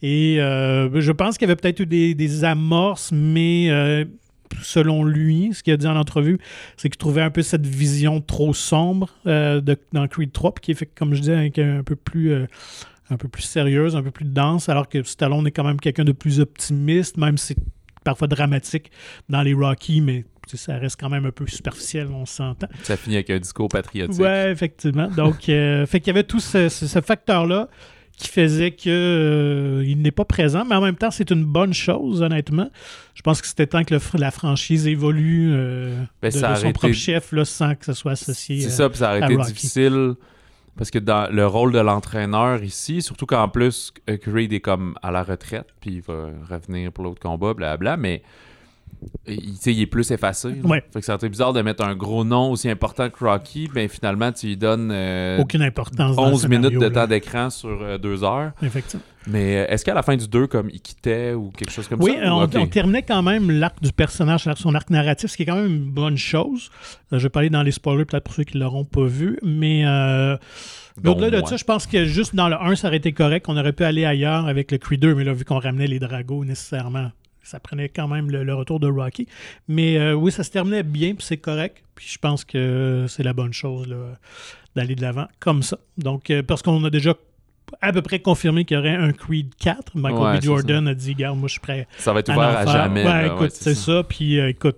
Speaker 1: Et je pense qu'il y avait peut-être eu des, des amorces, mais selon lui, ce qu'il a dit en entrevue, c'est qu'il trouvait un peu cette vision trop sombre euh, de, dans Creed 3, puis qui est fait, comme je disais, un, un peu plus... euh, un peu plus sérieuse, un peu plus dense, alors que Stallone est quand même quelqu'un de plus optimiste, même si c'est parfois dramatique dans les Rocky, mais ça reste quand même un peu superficiel, on s'entend.
Speaker 2: Ça finit avec un discours patriotique.
Speaker 1: Ouais, effectivement. Donc, euh, fait qu'il y avait tout ce, ce- ce facteur-là qui faisait que euh, il n'est pas présent, mais en même temps, c'est une bonne chose, honnêtement. Je pense que c'était temps que le la franchise évolue euh,
Speaker 2: Ben,
Speaker 1: de,
Speaker 2: ça
Speaker 1: de
Speaker 2: aurait
Speaker 1: son propre
Speaker 2: été-
Speaker 1: chef là, sans que ça soit associé.
Speaker 2: C'est ça, puis ça aurait été
Speaker 1: Rocky.
Speaker 2: difficile parce que dans le rôle de l'entraîneur ici, surtout qu'en plus euh, Creed est comme à la retraite, puis il va revenir pour l'autre combat, blablabla, mais il, il est plus effacé. là.
Speaker 1: Ouais.
Speaker 2: Fait que ça aurait été bizarre de mettre un gros nom aussi important que Rocky, mais finalement tu lui donnes euh,
Speaker 1: aucune importance. dans le
Speaker 2: 11 minutes de
Speaker 1: là.
Speaker 2: temps d'écran sur euh, deux heures.
Speaker 1: Effectivement.
Speaker 2: Mais euh, est-ce qu'à la fin du 2, comme il quittait ou quelque chose comme
Speaker 1: Oui,
Speaker 2: ça?
Speaker 1: on,
Speaker 2: ou- ok.
Speaker 1: on terminait quand même l'arc du personnage, son arc narratif, ce qui est quand même une bonne chose. Euh, je vais pas aller dans les spoilers, peut-être pour ceux qui ne l'auront pas vu, mais euh, au-delà de
Speaker 2: moi.
Speaker 1: ça, je pense que juste dans le 1, ça aurait été correct. On aurait pu aller ailleurs avec le Creed 2, mais là, vu qu'on ramenait les dragos nécessairement, ça prenait quand même le, le retour de Rocky. Mais euh, oui, ça se terminait bien, puis c'est correct. Puis je pense que c'est la bonne chose là, d'aller de l'avant comme ça. Donc, euh, parce qu'on a déjà à peu près confirmé qu'il y aurait un Creed 4. Michael
Speaker 2: Ouais,
Speaker 1: B. Jordan a dit, garde, moi je suis prêt
Speaker 2: Ça va être ouvert à jamais.
Speaker 1: Ouais,
Speaker 2: là,
Speaker 1: écoute,
Speaker 2: ouais,
Speaker 1: c'est ça. Puis euh, écoute,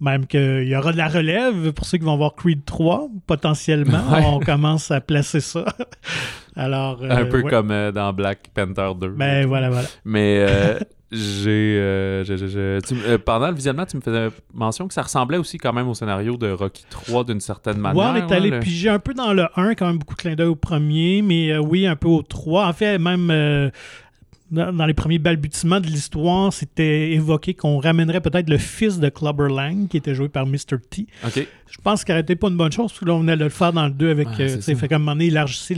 Speaker 1: même qu'il y aura de la relève pour ceux qui vont voir Creed 3, potentiellement. <laughs>
Speaker 2: Ouais.
Speaker 1: On commence à placer ça. <laughs> Alors, euh,
Speaker 2: Un peu
Speaker 1: ouais.
Speaker 2: comme euh, dans Black Panther 2.
Speaker 1: Ben voilà, voilà.
Speaker 2: Mais euh, j'ai. euh, je- je- je- tu m- euh, pendant le visionnement, tu me faisais mention que ça ressemblait aussi quand même au scénario de Rocky 3 d'une certaine manière.
Speaker 1: On est allé
Speaker 2: le-
Speaker 1: piger un peu dans le 1, quand même beaucoup de clin d'œil au premier, mais euh, oui, un peu au 3. En fait, même. dans, les premiers balbutiements de l'histoire, c'était évoqué qu'on ramènerait peut-être le fils de Clubber Lang, qui était joué par Mr. T. Je pense qu'elle n'était pas une bonne chose, parce que là, on venait de le faire dans le 2 avec.
Speaker 2: Ouais, c'est
Speaker 1: fait qu'à un moment donné, élargissait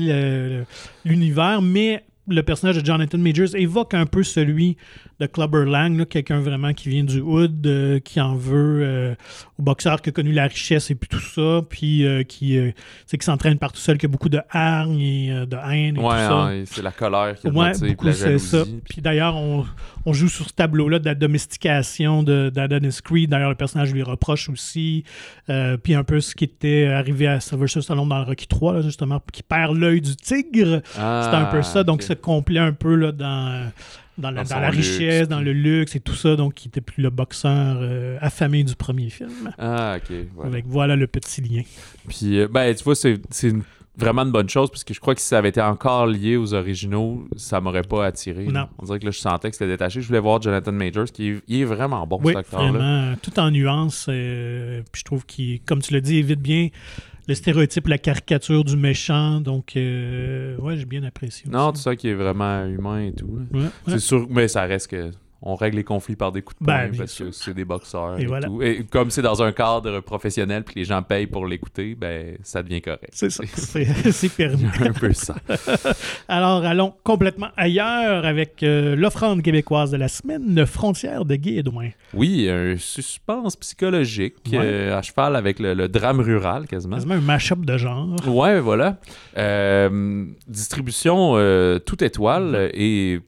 Speaker 1: l'univers, mais le personnage de Jonathan Majors évoque un peu celui de Clubber Lang, quelqu'un vraiment qui vient du hood, euh, qui en veut euh, au boxeur qui a connu la richesse et puis tout ça, puis euh, qui, euh, qui s'entraîne par tout seul, qui a beaucoup de hargne et de haine et
Speaker 2: Ouais,
Speaker 1: tout ça.
Speaker 2: hein, c'est la colère qui
Speaker 1: Ouais, beaucoup, c'est ça. Puis d'ailleurs, on, on joue sur ce tableau-là de la domestication de- d'Adonis Creed. D'ailleurs, le personnage lui reproche aussi. Puis un peu ce qui était arrivé à Sylvester Stallone dans le Rocky 3, là, justement, qui perd l'œil du tigre.
Speaker 2: Ah,
Speaker 1: C'était un peu ça. Donc,
Speaker 2: ok.
Speaker 1: se complaît un peu là, dans, dans, la,
Speaker 2: Dans
Speaker 1: dans
Speaker 2: son
Speaker 1: la
Speaker 2: luxe,
Speaker 1: richesse, dans le luxe et tout ça. Donc, qui était plus le boxeur euh, affamé du premier film.
Speaker 2: Ah, ok. voilà.
Speaker 1: Avec voilà le petit lien.
Speaker 2: Puis, euh, ben, tu vois, c'est une- vraiment une bonne chose, parce que je crois que si ça avait été encore lié aux originaux, ça m'aurait pas attiré.
Speaker 1: Non.
Speaker 2: On dirait que là, je sentais que c'était détaché. Je voulais voir Jonathan Majors, qui est, il est vraiment bon,
Speaker 1: Oui,
Speaker 2: cet acteur-là.
Speaker 1: vraiment, tout en nuances. euh, puis je trouve qu'il, comme tu l'as dit, évite bien le stéréotype, la caricature du méchant. Donc, euh, ouais, j'ai bien apprécié.
Speaker 2: Non, tout ça qui est vraiment humain et tout. là.
Speaker 1: Ouais, ouais.
Speaker 2: C'est sûr, mais ça reste que on règle les conflits par des coups de
Speaker 1: Ben,
Speaker 2: poing parce
Speaker 1: sûr.
Speaker 2: que c'est des boxeurs
Speaker 1: Et
Speaker 2: et,
Speaker 1: voilà.
Speaker 2: tout. Et comme c'est dans un cadre professionnel puis que les gens payent pour l'écouter, ben ça devient correct.
Speaker 1: C'est ça, <laughs> c'est, c'est permis. <laughs>
Speaker 2: un peu ça. <laughs>
Speaker 1: Alors, allons complètement ailleurs avec euh, l'offrande québécoise de la semaine, le frontière de Guy Edouin.
Speaker 2: Oui, un suspense psychologique
Speaker 1: Ouais.
Speaker 2: euh, à cheval avec le, le drame rural quasiment.
Speaker 1: Quasiment un mash-up de genre.
Speaker 2: Ouais, voilà. Euh, distribution euh, toute étoile et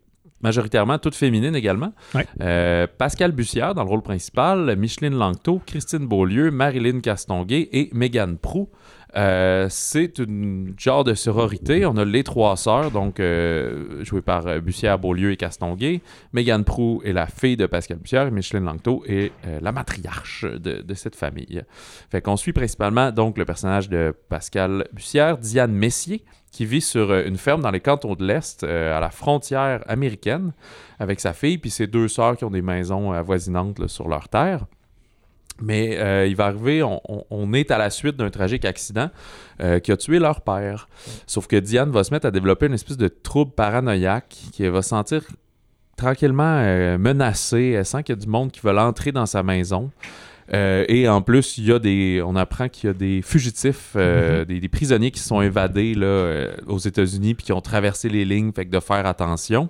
Speaker 2: majoritairement toute féminine également.
Speaker 1: Ouais.
Speaker 2: Euh, Pascal Bussière dans le rôle principal, Micheline Langto, Christine Beaulieu, Marilyn Castonguay et Megan Prou. Euh, c'est une genre de sororité. On a les trois sœurs, donc euh, jouées par euh, Bussière, Beaulieu et Castonguay. Megan Prou est la fille de Pascal Bussière Micheline Langto est la matriarche de, cette famille. Fait qu'on suit principalement donc le personnage de Pascal Bussière, Diane Messier, qui vit sur une ferme dans les cantons de l'Est, à la frontière américaine, avec sa fille, puis ses deux sœurs qui ont des maisons avoisinantes sur leur terre. Mais euh, il va arriver, on, est à la suite d'un tragique accident euh, qui a tué leur père. Sauf que Diane va se mettre à développer une espèce de trouble paranoïaque qui va sentir tranquillement euh, menacée. Elle sent qu'il y a du monde qui veut l'entrer dans sa maison. Et en plus, il y a des, on apprend qu'il y a des fugitifs, euh, des, des prisonniers qui sont évadés là, aux États-Unis puis qui ont traversé les lignes, fait que de faire attention.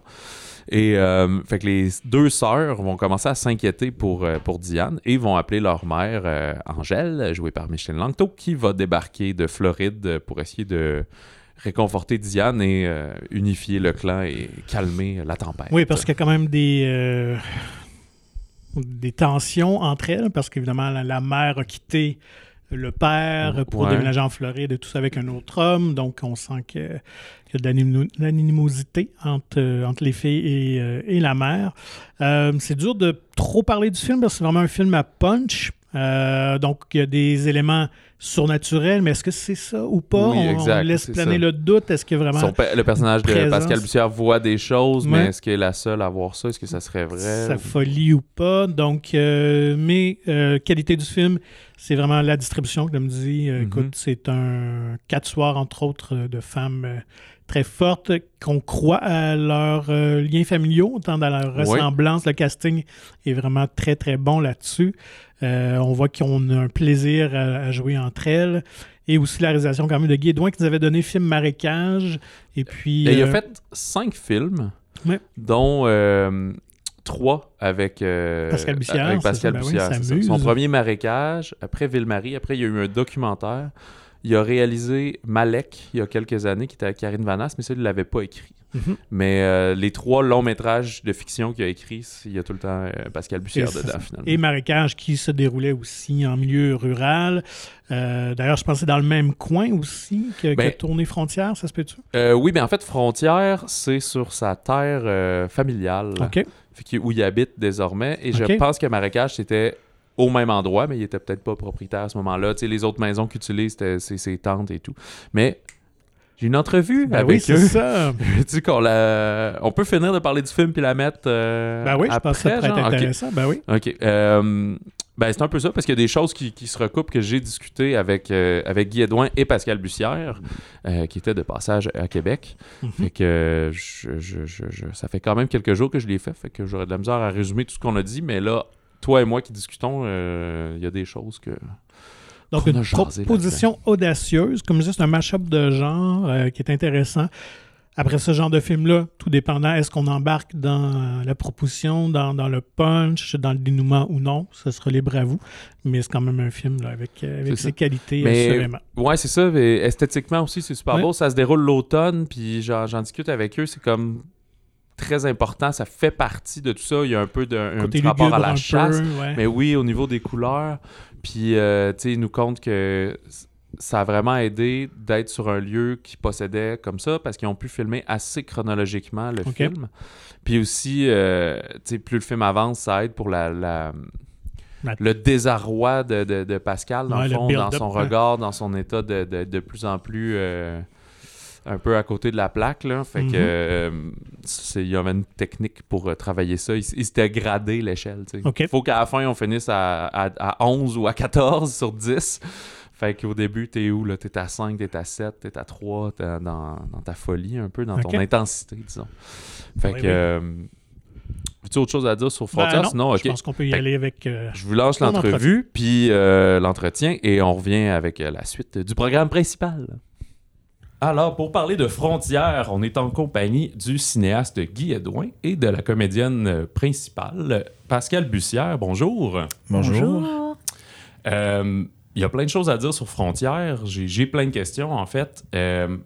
Speaker 2: Et euh, fait que les deux sœurs vont commencer à s'inquiéter pour, euh, pour Diane et vont appeler leur mère, euh, Angèle, jouée par Micheline Langto, qui va débarquer de Floride pour essayer de réconforter Diane et unifier le clan et calmer la tempête.
Speaker 1: Oui, parce qu'il y a quand même des, des tensions entre elles, parce qu'évidemment, la mère a quitté le père pour
Speaker 2: Ouais.
Speaker 1: déménager en Floride et tout ça avec un autre homme. Donc, on sent qu'il y a de l'animo- l'animosité entre, euh, entre les filles et, euh, et la mère. Euh, c'est dur de trop parler du film parce que c'est vraiment un film à punch. Euh, donc, il y a des éléments surnaturels, mais est-ce que c'est ça ou pas?
Speaker 2: Oui,
Speaker 1: On- on,
Speaker 2: exact,
Speaker 1: laisse planer
Speaker 2: ça.
Speaker 1: le doute. Est-ce que vraiment.
Speaker 2: Son le personnage de
Speaker 1: présence?
Speaker 2: Pascal Bussière voit des choses,
Speaker 1: Ouais.
Speaker 2: mais est-ce qu'elle est la seule à voir ça? Est-ce que ça serait vrai?
Speaker 1: sa folie ou pas? Donc, euh, mais euh, qualité du film, c'est vraiment la distribution, comme je dis. Euh,
Speaker 2: Mhm.
Speaker 1: Écoute, c'est un quatre soirs, entre autres, de femmes euh, très fortes qu'on croit à leurs euh, liens familiaux, autant dans leur
Speaker 2: Oui.
Speaker 1: ressemblance. Le casting est vraiment très, très bon là-dessus. Euh, on voit qu'on a un plaisir à, à jouer entre elles. Et aussi la réalisation quand même de Guy Edouin qui nous avait donné film Marécage. Et puis...
Speaker 2: Et il a
Speaker 1: euh,
Speaker 2: fait cinq films,
Speaker 1: Ouais.
Speaker 2: dont trois avec euh,
Speaker 1: Pascal Bussière,
Speaker 2: Avec Pascal
Speaker 1: ça, ben oui,
Speaker 2: Bussière, ça.
Speaker 1: s'amuse.
Speaker 2: Son premier marécage, après Ville-Marie, après il y a eu un documentaire. Il a réalisé Malek il y a quelques années, qui était avec Karine Vanasse, mais ça, il ne l'avait pas écrit.
Speaker 1: Mhm.
Speaker 2: Mais euh, les trois longs métrages de fiction qu'il a écrits, il y a tout le temps euh, Pascal Bussière dedans,
Speaker 1: ça.
Speaker 2: finalement.
Speaker 1: et marécage qui se déroulait aussi en milieu rural. Euh, D'ailleurs, je pensais dans le même coin aussi que,
Speaker 2: Ben-
Speaker 1: que Tournée Frontière, ça se peut-tu?
Speaker 2: Oui, mais en fait, Frontière, c'est sur sa terre familiale.
Speaker 1: OK.
Speaker 2: Fait que- où il habite désormais. Et je pense que Marécage, c'était au même endroit, mais il était peut-être pas propriétaire à ce moment-là. Tu sais, les autres maisons qu'il utilise, c'était ses, tantes et tout. Mais J'ai une entrevue
Speaker 1: Ben
Speaker 2: avec
Speaker 1: oui, c'est
Speaker 2: eux.
Speaker 1: ça. <laughs>
Speaker 2: Veux-tu qu'on la... On peut finir de parler du film puis la mettre euh,
Speaker 1: Ben oui, je pense que ça
Speaker 2: après,
Speaker 1: pourrait être intéressant. Ben oui.
Speaker 2: OK. Euh, ben, c'est un peu ça, parce qu'il y a des choses qui, qui se recoupent que j'ai discuté avec, euh, avec Guy Edouin et Pascal Bussière, euh, qui étaient de passage à Québec.
Speaker 1: Mhm.
Speaker 2: Fait que je, je- je- je- ça fait quand même quelques jours que je l'ai fait, fait que j'aurais de la misère à résumer tout ce qu'on a dit, mais là, toi et moi qui discutons, euh, il y a des choses que...
Speaker 1: Donc, une proposition audacieuse. Comme je disais, c'est un mash-up de genre euh, qui est intéressant. Après ce genre de film-là, tout dépendant, est-ce qu'on embarque dans la proposition, dans, dans le punch, dans le dénouement ou non, ce sera libre à vous. Mais c'est quand même un film là, avec, euh, avec ses
Speaker 2: ça.
Speaker 1: qualités,
Speaker 2: Mais-
Speaker 1: assurément.
Speaker 2: Ouais, c'est ça. mais esthétiquement aussi, c'est super
Speaker 1: Ouais.
Speaker 2: beau. Ça se déroule l'automne, puis j'en discute avec eux. C'est comme très important. Ça fait partie de tout ça. Il y a un peu de, un
Speaker 1: Côté
Speaker 2: petit rapport à la chasse.
Speaker 1: peu, ouais.
Speaker 2: Mais oui, au niveau des couleurs. Puis, euh, tu sais, il nous compte que ça a vraiment aidé d'être sur un lieu qui possédait comme ça parce qu'ils ont pu filmer assez chronologiquement le film. Puis aussi, euh, tu sais, plus le film avance, ça aide pour la, la-
Speaker 1: La-
Speaker 2: le désarroi de, de- de Pascal, dans
Speaker 1: Ouais,
Speaker 2: le fond, dans son regard, dans son état de, de- de plus en plus... euh, un peu à côté de la plaque, là. Fait
Speaker 1: Mhm.
Speaker 2: que euh, c'est- il y avait une technique pour euh, travailler ça. Il, s- il s'était gradé l'échelle, tu.
Speaker 1: OK.
Speaker 2: Faut qu'à la fin, on finisse à, à- à 11 ou à 14 sur 10. Fait qu'au début, t'es où? T'es à 5, t'es à 7, t'es à 3, t'es dans, dans ta folie un peu, dans ton intensité, disons. Fait
Speaker 1: Oui,
Speaker 2: que...
Speaker 1: oui.
Speaker 2: euh, As-tu autre chose à dire sur
Speaker 1: Ben
Speaker 2: Frontières?
Speaker 1: non,
Speaker 2: Sinon, OK.
Speaker 1: Je pense qu'on peut y
Speaker 2: Fait-
Speaker 1: aller avec. euh,
Speaker 2: Je vous lance l'entrevue, puis euh, l'entretien, et on revient avec euh, la suite du programme principal.
Speaker 3: Alors, pour parler de frontières, on est en compagnie du cinéaste Guy Edouin et de la comédienne principale, Pascal Bussière. Bonjour.
Speaker 4: Bonjour.
Speaker 3: Euh, Il y a plein de choses à dire sur frontières. J'ai j'ai plein de questions, en fait. Euh,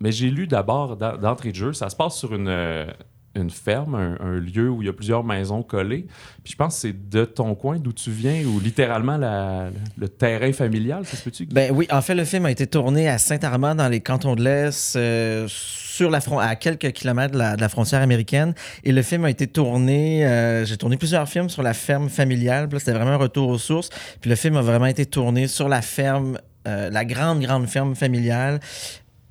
Speaker 3: mais j'ai lu d'abord, d'en- d'entrée de jeu, ça se passe sur une, euh, une ferme, un, lieu où il y a plusieurs maisons collées. Puis je pense que c'est de ton coin, d'où tu viens, ou littéralement le terrain familial, ça se peut-tu?
Speaker 4: Ben oui, en fait, le film a été tourné à Saint-Armand, dans les cantons de l'Est, euh, à quelques kilomètres de la, frontière américaine. Et le film a été tourné, euh, j'ai tourné plusieurs films sur la ferme familiale. C'était vraiment un retour aux sources. Puis le film a vraiment été tourné sur la ferme, euh, la grande, grande ferme familiale.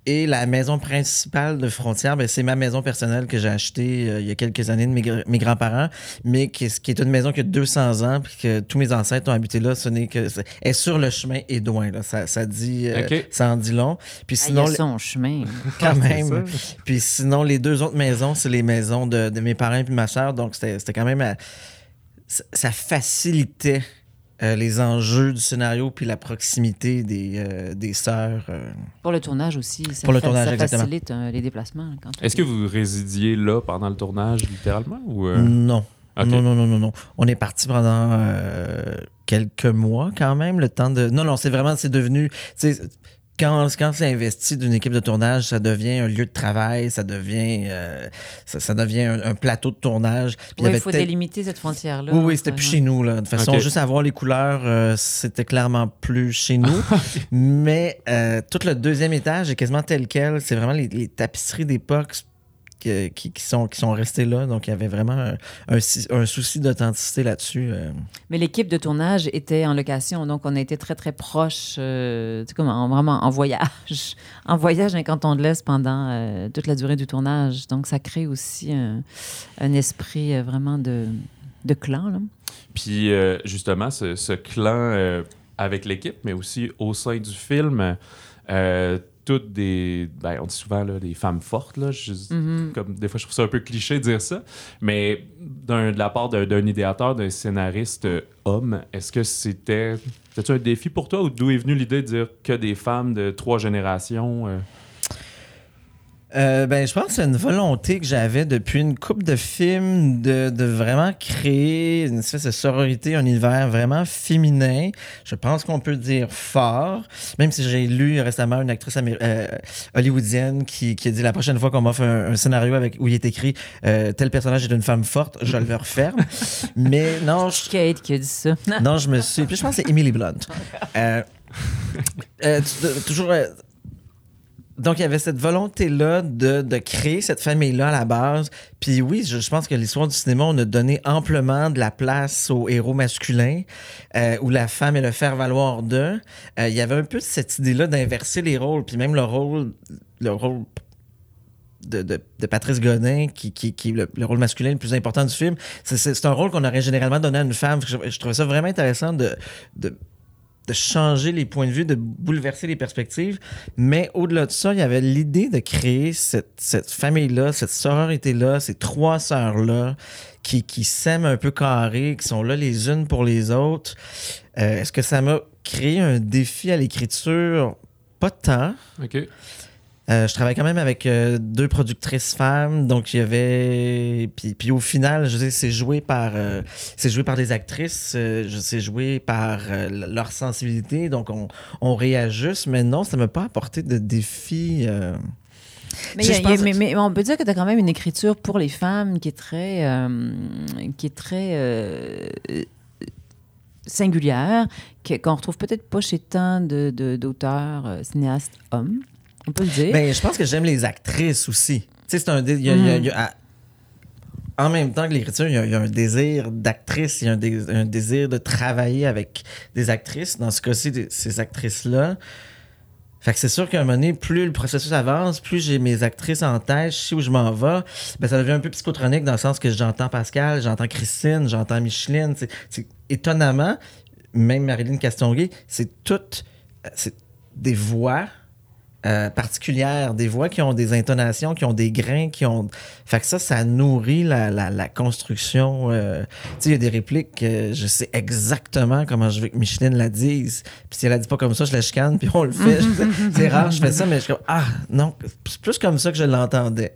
Speaker 4: Et la maison principale de Frontière, ben, c'est ma maison personnelle que j'ai achetée euh, il y a quelques années de mes, gr- mes grands-parents, mais qui, est- qui est une maison qui a 200 ans, puis que tous mes ancêtres ont habité là. Ce n'est que c'est- est sur le chemin Édouin. Là. Ça, ça dit, euh, ça en dit long. Puis
Speaker 5: Ah, il y
Speaker 4: sinon,
Speaker 5: a
Speaker 4: les-
Speaker 5: son chemin. <laughs>
Speaker 4: quand même. Puis sinon, les deux autres maisons, c'est les maisons de, de mes parents et de ma soeur. Donc, c'était c'était quand même. euh, ça, ça facilitait euh, les enjeux du scénario puis la proximité des, euh, des sœurs. euh.
Speaker 5: Pour le tournage aussi. Ça
Speaker 4: Pour le
Speaker 5: fa-
Speaker 4: tournage,
Speaker 5: ça
Speaker 4: exactement.
Speaker 5: facilite euh, les déplacements. quand on-
Speaker 2: Est-ce que vous résidiez là pendant le tournage, littéralement? Ou, euh?
Speaker 4: Non.
Speaker 2: Ok.
Speaker 4: Non, non, non, non, non. On est parti pendant euh, quelques mois quand même, le temps de. Non, non, c'est vraiment, c'est devenu. tu sais, Quand, quand c'est investi d'une équipe de tournage, ça devient un lieu de travail, ça devient, euh, ça, ça devient un, un plateau de tournage. Il
Speaker 5: Oui, faut délimiter cette frontière-là.
Speaker 4: Oui, oui, c'était plus chez nous. Là. De toute façon, juste avoir les couleurs, euh, c'était clairement plus chez nous. <laughs> Mais euh, tout le deuxième étage est quasiment tel quel. C'est vraiment les, les tapisseries d'époque que- qui, qui sont, qui sont restées là. Donc, il y avait vraiment un, un un souci d'authenticité là-dessus. euh.
Speaker 5: Mais l'équipe de tournage était en location, donc on a été très, très proches, euh, comme en- vraiment en voyage. <laughs> En voyage dans les cantons de l'Est pendant euh, toute la durée du tournage. Donc, ça crée aussi un, un esprit euh, vraiment de, de clan. Là.
Speaker 2: Puis euh, justement, ce, ce clan euh, avec l'équipe, mais aussi au sein du film, euh, toutes des. Ben, on dit souvent là, des femmes fortes. Là, je-
Speaker 5: Mhm.
Speaker 2: comme, des fois, je trouve ça un peu cliché de dire ça. Mais d'un- de la part d'un, d'un idéateur, d'un scénariste euh, homme, est-ce que c'était. C'était un défi pour toi ou d'où est venue l'idée de dire que des femmes de trois générations euh?
Speaker 4: Euh, ben, je pense que c'est une volonté que j'avais depuis une couple de films de, de vraiment créer une espèce de sororité, un univers vraiment féminin. Je pense qu'on peut dire fort, même si j'ai lu récemment une actrice euh, hollywoodienne qui, qui a dit la prochaine fois qu'on m'offre un, un scénario avec, où il est écrit euh, tel personnage est une femme forte, je le referme. <laughs> Mais non, je,
Speaker 5: Kate qui a dit ça.
Speaker 4: non, je me suis. Puis je pense que c'est Emily Blunt. <laughs> Euh, euh, toujours. Donc, il y avait cette volonté-là de, de créer cette famille-là à la base. Puis oui, je, pense que l'histoire du cinéma, on a donné amplement de la place aux héros masculins, euh, où la femme est le faire-valoir d'eux. Euh, il y avait un peu cette idée-là d'inverser les rôles, puis même le rôle, le rôle de, de- de Patrice Godin, qui, qui, qui est le, le rôle masculin le plus important du film. C'est un rôle qu'on aurait généralement donné à une femme. Je, je trouvais ça vraiment intéressant de, de, de changer les points de vue, de bouleverser les perspectives. Mais au-delà de ça, il y avait l'idée de créer cette, cette famille-là, cette sororité-là, ces trois sœurs-là qui, qui s'aiment un peu carré, qui sont là les unes pour les autres. Euh, Est-ce que ça m'a créé un défi à l'écriture? Pas tant.
Speaker 3: OK.
Speaker 4: Euh, je travaille quand même avec euh, deux productrices femmes, donc il y avait. Puis, puis au final, je sais, c'est joué par, euh, c'est joué par des actrices, euh, je c'est joué par euh, leur sensibilité, donc on, on réajuste. Mais non, ça m'a pas apporté de défi. euh.
Speaker 5: Mais,
Speaker 4: Je
Speaker 5: il y a- il y a-
Speaker 4: pense-
Speaker 5: mais- mais on peut dire que tu as quand même une écriture pour les femmes qui est très, euh, qui est très euh, singulière, qu'on retrouve peut-être pas chez tant de- de- d'auteurs, euh, cinéastes hommes. On peut le dire.
Speaker 4: Ben, je pense que j'aime les actrices aussi. Tu sais, c'est un. y a- y a- il y a- à- en même temps que l'écriture, il y, a, il y a un désir d'actrice, il y a un, dé- un désir de travailler avec des actrices. Dans ce cas-ci, ces actrices-là. Fait que c'est sûr qu'à un moment donné, plus le processus avance, plus j'ai mes actrices en tête, je sais où je m'en vais. Ben, ça devient un peu psychotronique dans le sens que j'entends Pascal, j'entends Christine, j'entends Micheline. C'est- C'est étonnamment, même Marilyn Castonguay, c'est toutes c'est des voix euh, particulières, des voix qui ont des intonations, qui ont des grains, qui ont. Fait que ça, ça nourrit la, la, la construction. euh, Tu sais, il y a des répliques que je sais exactement comment je veux que Micheline la dise. Puis si elle la dit pas comme ça, je la chicane, puis on le fait. Je- <laughs> C'est rare, je fais ça, mais je suis comme Ah, non, c'est plus comme ça que je l'entendais.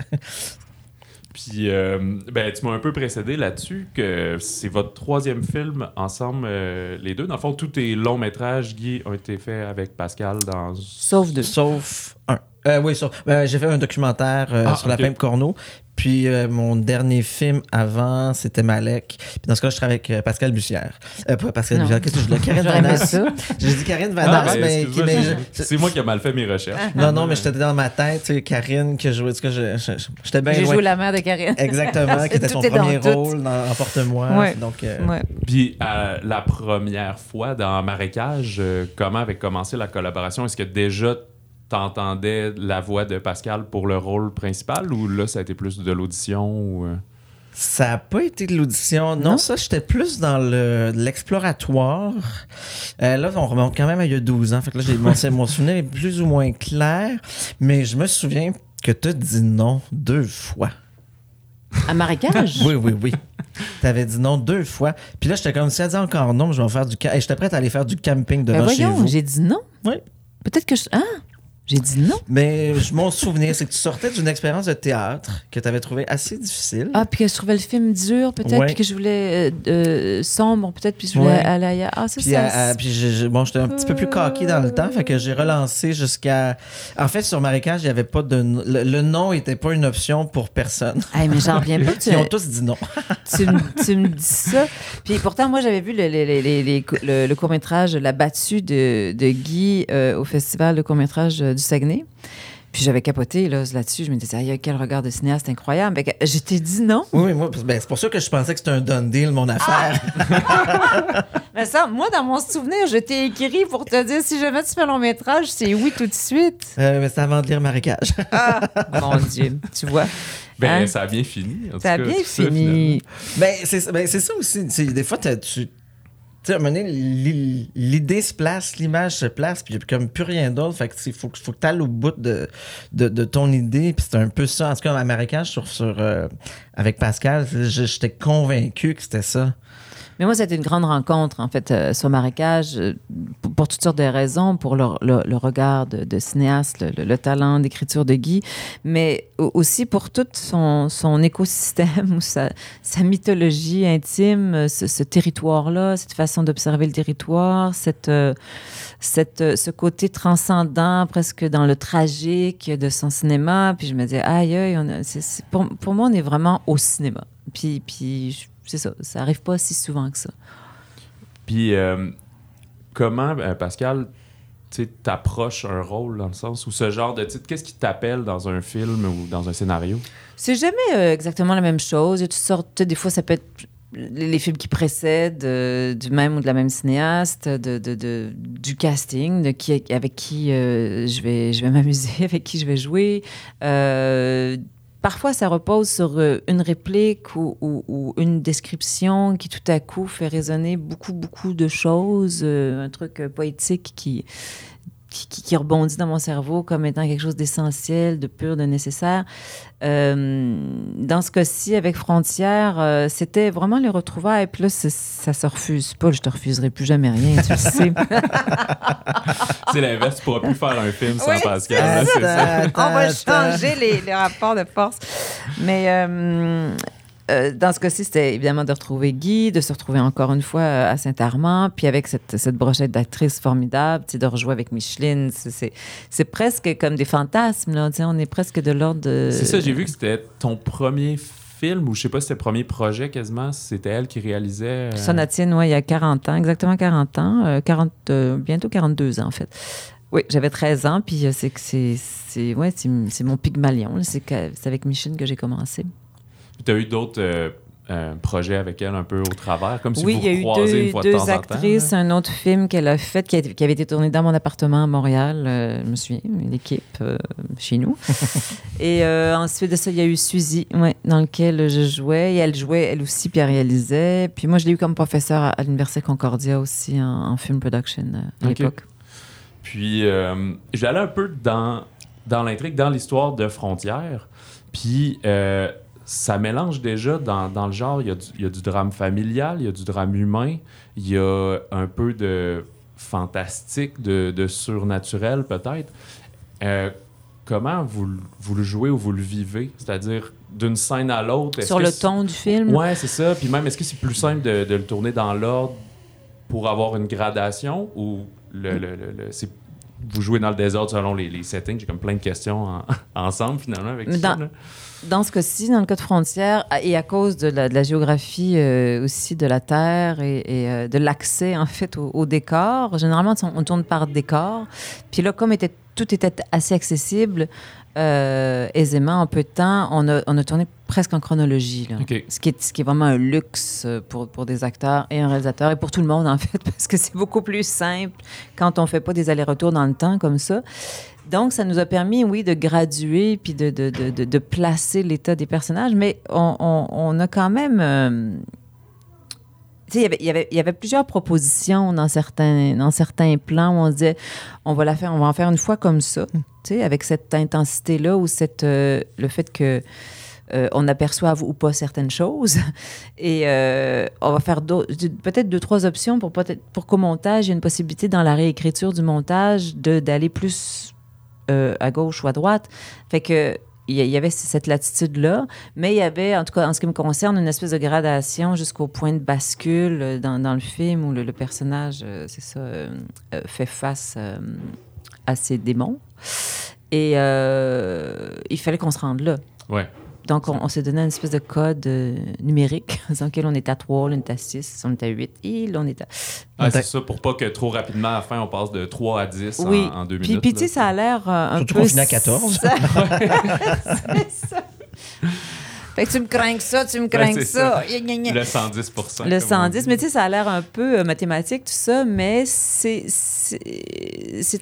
Speaker 3: Puis, euh, ben, tu m'as un peu précédé là-dessus que c'est votre troisième film ensemble, euh, les deux. Dans le fond, tous tes longs métrages, Guy, ont été faits avec Pascal dans.
Speaker 5: Sauf deux.
Speaker 4: Sauf un. Euh, oui, sauf. ben, j'ai fait un documentaire euh,
Speaker 3: Ah,
Speaker 4: sur la. Pimpe Corneau. Puis euh, mon dernier film avant, c'était Malek. Puis dans ce cas, je travaille avec euh, Pascal Bussière. Euh, pas Pascal. Bussière, qu'est-ce que je dis? Karine <laughs> Vanasse.
Speaker 5: ça.
Speaker 4: J'ai dit Karine
Speaker 3: Ah,
Speaker 4: Vanasse,
Speaker 3: ben,
Speaker 4: mais, qui,
Speaker 3: excuse-moi,
Speaker 4: mais
Speaker 3: j'ai-
Speaker 4: je-
Speaker 3: c'est moi qui ai mal fait mes recherches.
Speaker 4: Non, non, mais j'étais dans ma tête, tu sais, Karine, que je jouais. en tout cas, je- je- J'étais bien
Speaker 5: J'ai joué la mère de Karine. <laughs>
Speaker 4: Exactement, <laughs> qui était son
Speaker 5: dans
Speaker 4: premier
Speaker 5: tout.
Speaker 4: rôle dans Emporte-moi.
Speaker 5: Ouais.
Speaker 4: Donc, euh,
Speaker 5: Ouais.
Speaker 3: Puis, euh, la première fois dans Marécage, euh, comment avait commencé la collaboration? Est-ce que déjà t'entendais la voix de Pascal pour le rôle principal ou là, ça a été plus de l'audition? Ou, euh?
Speaker 4: Ça n'a pas été de l'audition. Non,
Speaker 5: Non?
Speaker 4: ça, j'étais plus dans le, l'exploratoire. Euh, là, on remonte quand même à il y a 12 ans. Fait que là, j'ai, mon, souvenir est plus ou moins clair. Mais je me souviens que tu as dit non deux fois.
Speaker 5: À marécage?
Speaker 4: Oui, oui, oui. Tu avais dit non deux fois. Puis là, j'étais comme si elle dit encore non, je vais faire du. Hey, j'étais prête à aller faire du camping
Speaker 5: Ben
Speaker 4: devant chez
Speaker 5: voyons,
Speaker 4: vous.
Speaker 5: j'ai dit non.
Speaker 4: Oui.
Speaker 5: Peut-être que je. Ah! J'ai dit non.
Speaker 4: Mais je- mon souvenir, c'est que tu sortais d'une expérience de théâtre que tu avais trouvé assez difficile.
Speaker 5: Ah, puis que je trouvais le film dur, peut-être,
Speaker 4: Ouais.
Speaker 5: puis que je voulais. euh, euh, sombre, peut-être, puis je voulais
Speaker 4: Ouais.
Speaker 5: aller ailleurs. Ah, c'est ça.
Speaker 4: à- à- puis bon, j'étais un petit peu plus coquille dans le temps, fait que j'ai relancé jusqu'à. En fait, sur Marécage, il y avait pas de. Le, le nom était pas une option pour personne. <laughs>
Speaker 5: Hey, mais j'en reviens pas. Tu,
Speaker 4: Ils ont tous dit non. <laughs>
Speaker 5: tu, me, tu me dis ça. Puis pourtant, moi, j'avais vu le, le- le- le- le- le court-métrage La battue de, de Guy euh, au Festival de court-métrage du Saguenay. Puis j'avais capoté là, là-dessus. Je me disais, aïe, quel regard de cinéaste incroyable. Que je t'ai dit non.
Speaker 4: Oui, oui, moi, ben, c'est pour ça que je pensais que c'était un done deal, mon affaire. <laughs>
Speaker 5: Mais ça, moi, dans mon souvenir, je t'ai écrit pour te dire si jamais tu fais long métrage, c'est oui tout de suite.
Speaker 4: Euh, mais c'est avant de lire Marécage.
Speaker 5: Mon Dieu, tu vois.
Speaker 3: Ben,
Speaker 5: Hein?
Speaker 3: ça a bien fini. en
Speaker 5: Ça a
Speaker 3: tout cas,
Speaker 5: bien
Speaker 3: ça,
Speaker 5: fini.
Speaker 4: ben, c'est ben, c'est ça aussi. Des fois, tu. Tu sais, à un moment l'idée se place, l'image se place, puis il n'y a comme plus rien d'autre. Fait que il faut, faut que tu ailles au bout de, de, de ton idée. Puis c'est un peu ça. En tout cas, à Marécage, sur, sur, euh, avec Pascal, j'étais convaincu que c'était ça.
Speaker 5: Mais moi, c'était une grande rencontre, en fait, euh, sur Marécage, euh, pour, toutes sortes de raisons, pour le, regard de, cinéaste, le, le- le talent d'écriture de Guy, mais au- aussi pour tout son, son écosystème <laughs> sa, mythologie intime, euh, ce, territoire-là, cette façon d'observer le territoire, cette, cette, ce côté transcendant, presque dans le tragique de son cinéma. Puis je me disais, aïe, aïe, pour, pour moi, on est vraiment au cinéma. Puis, puis c'est ça, ça arrive pas si souvent que ça.
Speaker 3: Puis, euh, comment, euh, Pascal,
Speaker 2: tu t'approches un rôle dans le sens ou ce genre de titre, qu'est-ce qui t'appelle dans un film ou dans un scénario?
Speaker 5: C'est jamais euh, exactement la même chose. Il y a toutes sortes, des fois, ça peut être les les films qui précèdent euh, du même ou de la même cinéaste, de, de- de- du casting, de qui, avec qui euh, je vais, je vais <laughs> m'amuser, avec qui je vais jouer. Euh, parfois, ça repose sur euh, une réplique ou, une description qui tout à coup fait résonner beaucoup, beaucoup de choses, euh, un truc euh, poétique qui, qui, qui- qui rebondit dans mon cerveau comme étant quelque chose d'essentiel, de pur, de nécessaire. Euh, dans ce cas-ci, avec Frontières, euh, c'était vraiment les retrouvailles. Puis là, ça se refuse pas. Je te refuserai plus jamais rien, tu le sais. <laughs>
Speaker 2: c'est l'inverse, tu pourras plus faire un film sans
Speaker 5: Oui,
Speaker 2: Pascal. là, ça.
Speaker 5: On va changer les, les rapports de force. Mais euh, dans ce cas-ci, c'était évidemment de retrouver Guy, de se retrouver encore une fois euh, à Saint-Armand, puis avec cette, cette brochette d'actrices formidable, de rejouer avec Micheline. C'est- presque comme des fantasmes, là. On est presque de l'ordre de.
Speaker 2: C'est ça, j'ai vu que c'était ton premier film, ou je sais pas si c'était le premier projet quasiment, si c'était elle qui réalisait. euh,
Speaker 5: Sonatine, oui, il y a 40 ans, exactement 40 ans, euh, 40, euh, bientôt 42 ans en fait. Oui, j'avais 13 ans, puis c'est que c'est ouais, mon Pygmalion, c'est avec Micheline que j'ai commencé.
Speaker 2: Tu as eu d'autres euh, euh, projets avec elle un peu au travers, comme si
Speaker 5: oui,
Speaker 2: vous
Speaker 5: il y a eu
Speaker 2: croisez
Speaker 5: deux,
Speaker 2: une fois de
Speaker 5: deux
Speaker 2: temps en temps.
Speaker 5: actrices, un autre film qu'elle a fait qui, a- qui avait été tourné dans mon appartement à Montréal, euh, je me souviens, l'équipe euh, chez nous. <laughs> et euh, ensuite de ça, il y a eu Suzy, ouais, dans lequel je jouais, et elle jouait elle aussi, puis elle réalisait. Puis moi, je l'ai eu comme professeur à, à l'Université Concordia aussi en, en film production euh, à
Speaker 2: Ok.
Speaker 5: l'époque.
Speaker 2: Puis, euh, j'allais un peu dans, dans l'intrigue, dans l'histoire de Frontières. Puis, euh, ça mélange déjà dans, dans le genre. Il y, a du, il y a du drame familial, il y a du drame humain, il y a un peu de fantastique, de, de surnaturel peut-être. Euh, comment vous, le- vous le jouez ou vous le vivez? C'est-à-dire d'une scène à l'autre?
Speaker 5: Sur le ton du film,
Speaker 2: Ouais, c'est ça. Puis même, est-ce que c'est plus simple de, de le tourner dans l'ordre pour avoir une gradation ou le, le- le- le- c'est vous jouez dans le désordre selon les, les settings? J'ai comme plein de questions en- <laughs> ensemble finalement avec
Speaker 5: Mais
Speaker 2: ça.
Speaker 5: dans-
Speaker 2: là.
Speaker 5: Dans ce cas-ci, dans le cas de frontières, et à cause de la, de la géographie euh, aussi de la Terre et, et, euh, de l'accès en fait au, au décor, généralement on, on tourne par décor. Puis là, comme était, tout était assez accessible euh, aisément en peu de temps, on a, on a tourné presque en chronologie. Là. Ce, qui est, ce qui est vraiment un luxe euh, pour, pour des acteurs et un réalisateur et pour tout le monde en <laughs> fait, parce que c'est beaucoup plus simple quand on fait pas des allers-retours dans le temps comme ça. Donc, ça nous a permis, oui, de graduer puis de, de, de, de- placer l'état des personnages, mais on, on- on a quand même. euh, il y avait- y avait- il y avait plusieurs propositions dans certains, dans certains plans où on se disait on va, la faire, on va en faire une fois comme ça, tu sais, avec cette intensité-là ou cette, euh, le fait que. euh, on aperçoive ou pas certaines choses. <laughs> Et euh, on va faire peut-être deux, trois options pour, pour qu'au montage, il y ait une possibilité dans la réécriture du montage d'aller plus euh, à gauche ou à droite. Fait que il y, avait cette latitude-là, mais il y avait, en tout cas en ce qui me concerne, une espèce de gradation jusqu'au point de bascule euh, dans, dans le film où le, personnage, euh, c'est ça, euh, fait face à ses démons. Et il fallait qu'on se rende là.
Speaker 2: Ouais.
Speaker 5: Donc, on, on s'est donné une espèce de code euh, numérique dans lequel on est à 3, là, on est à 6, on est à 8, et là, on est à...
Speaker 2: Ah, c'est ça, pour pas que trop rapidement à la fin, on passe de 3 à 10 en-
Speaker 5: Oui.
Speaker 2: en, deux
Speaker 5: Puis,
Speaker 2: minutes.
Speaker 5: puis tu sais, ça a l'air euh, un
Speaker 4: Surtout
Speaker 5: peu...
Speaker 4: qu'on finit à 14.
Speaker 5: Ça- <laughs> c'est ça. Fait que tu me crains que ça, tu me crains que ça.
Speaker 2: ça. Le 110
Speaker 5: Le
Speaker 2: comme on
Speaker 5: 110,
Speaker 2: dit.
Speaker 5: mais tu sais, ça a l'air un peu euh, mathématique, tout ça, mais c'est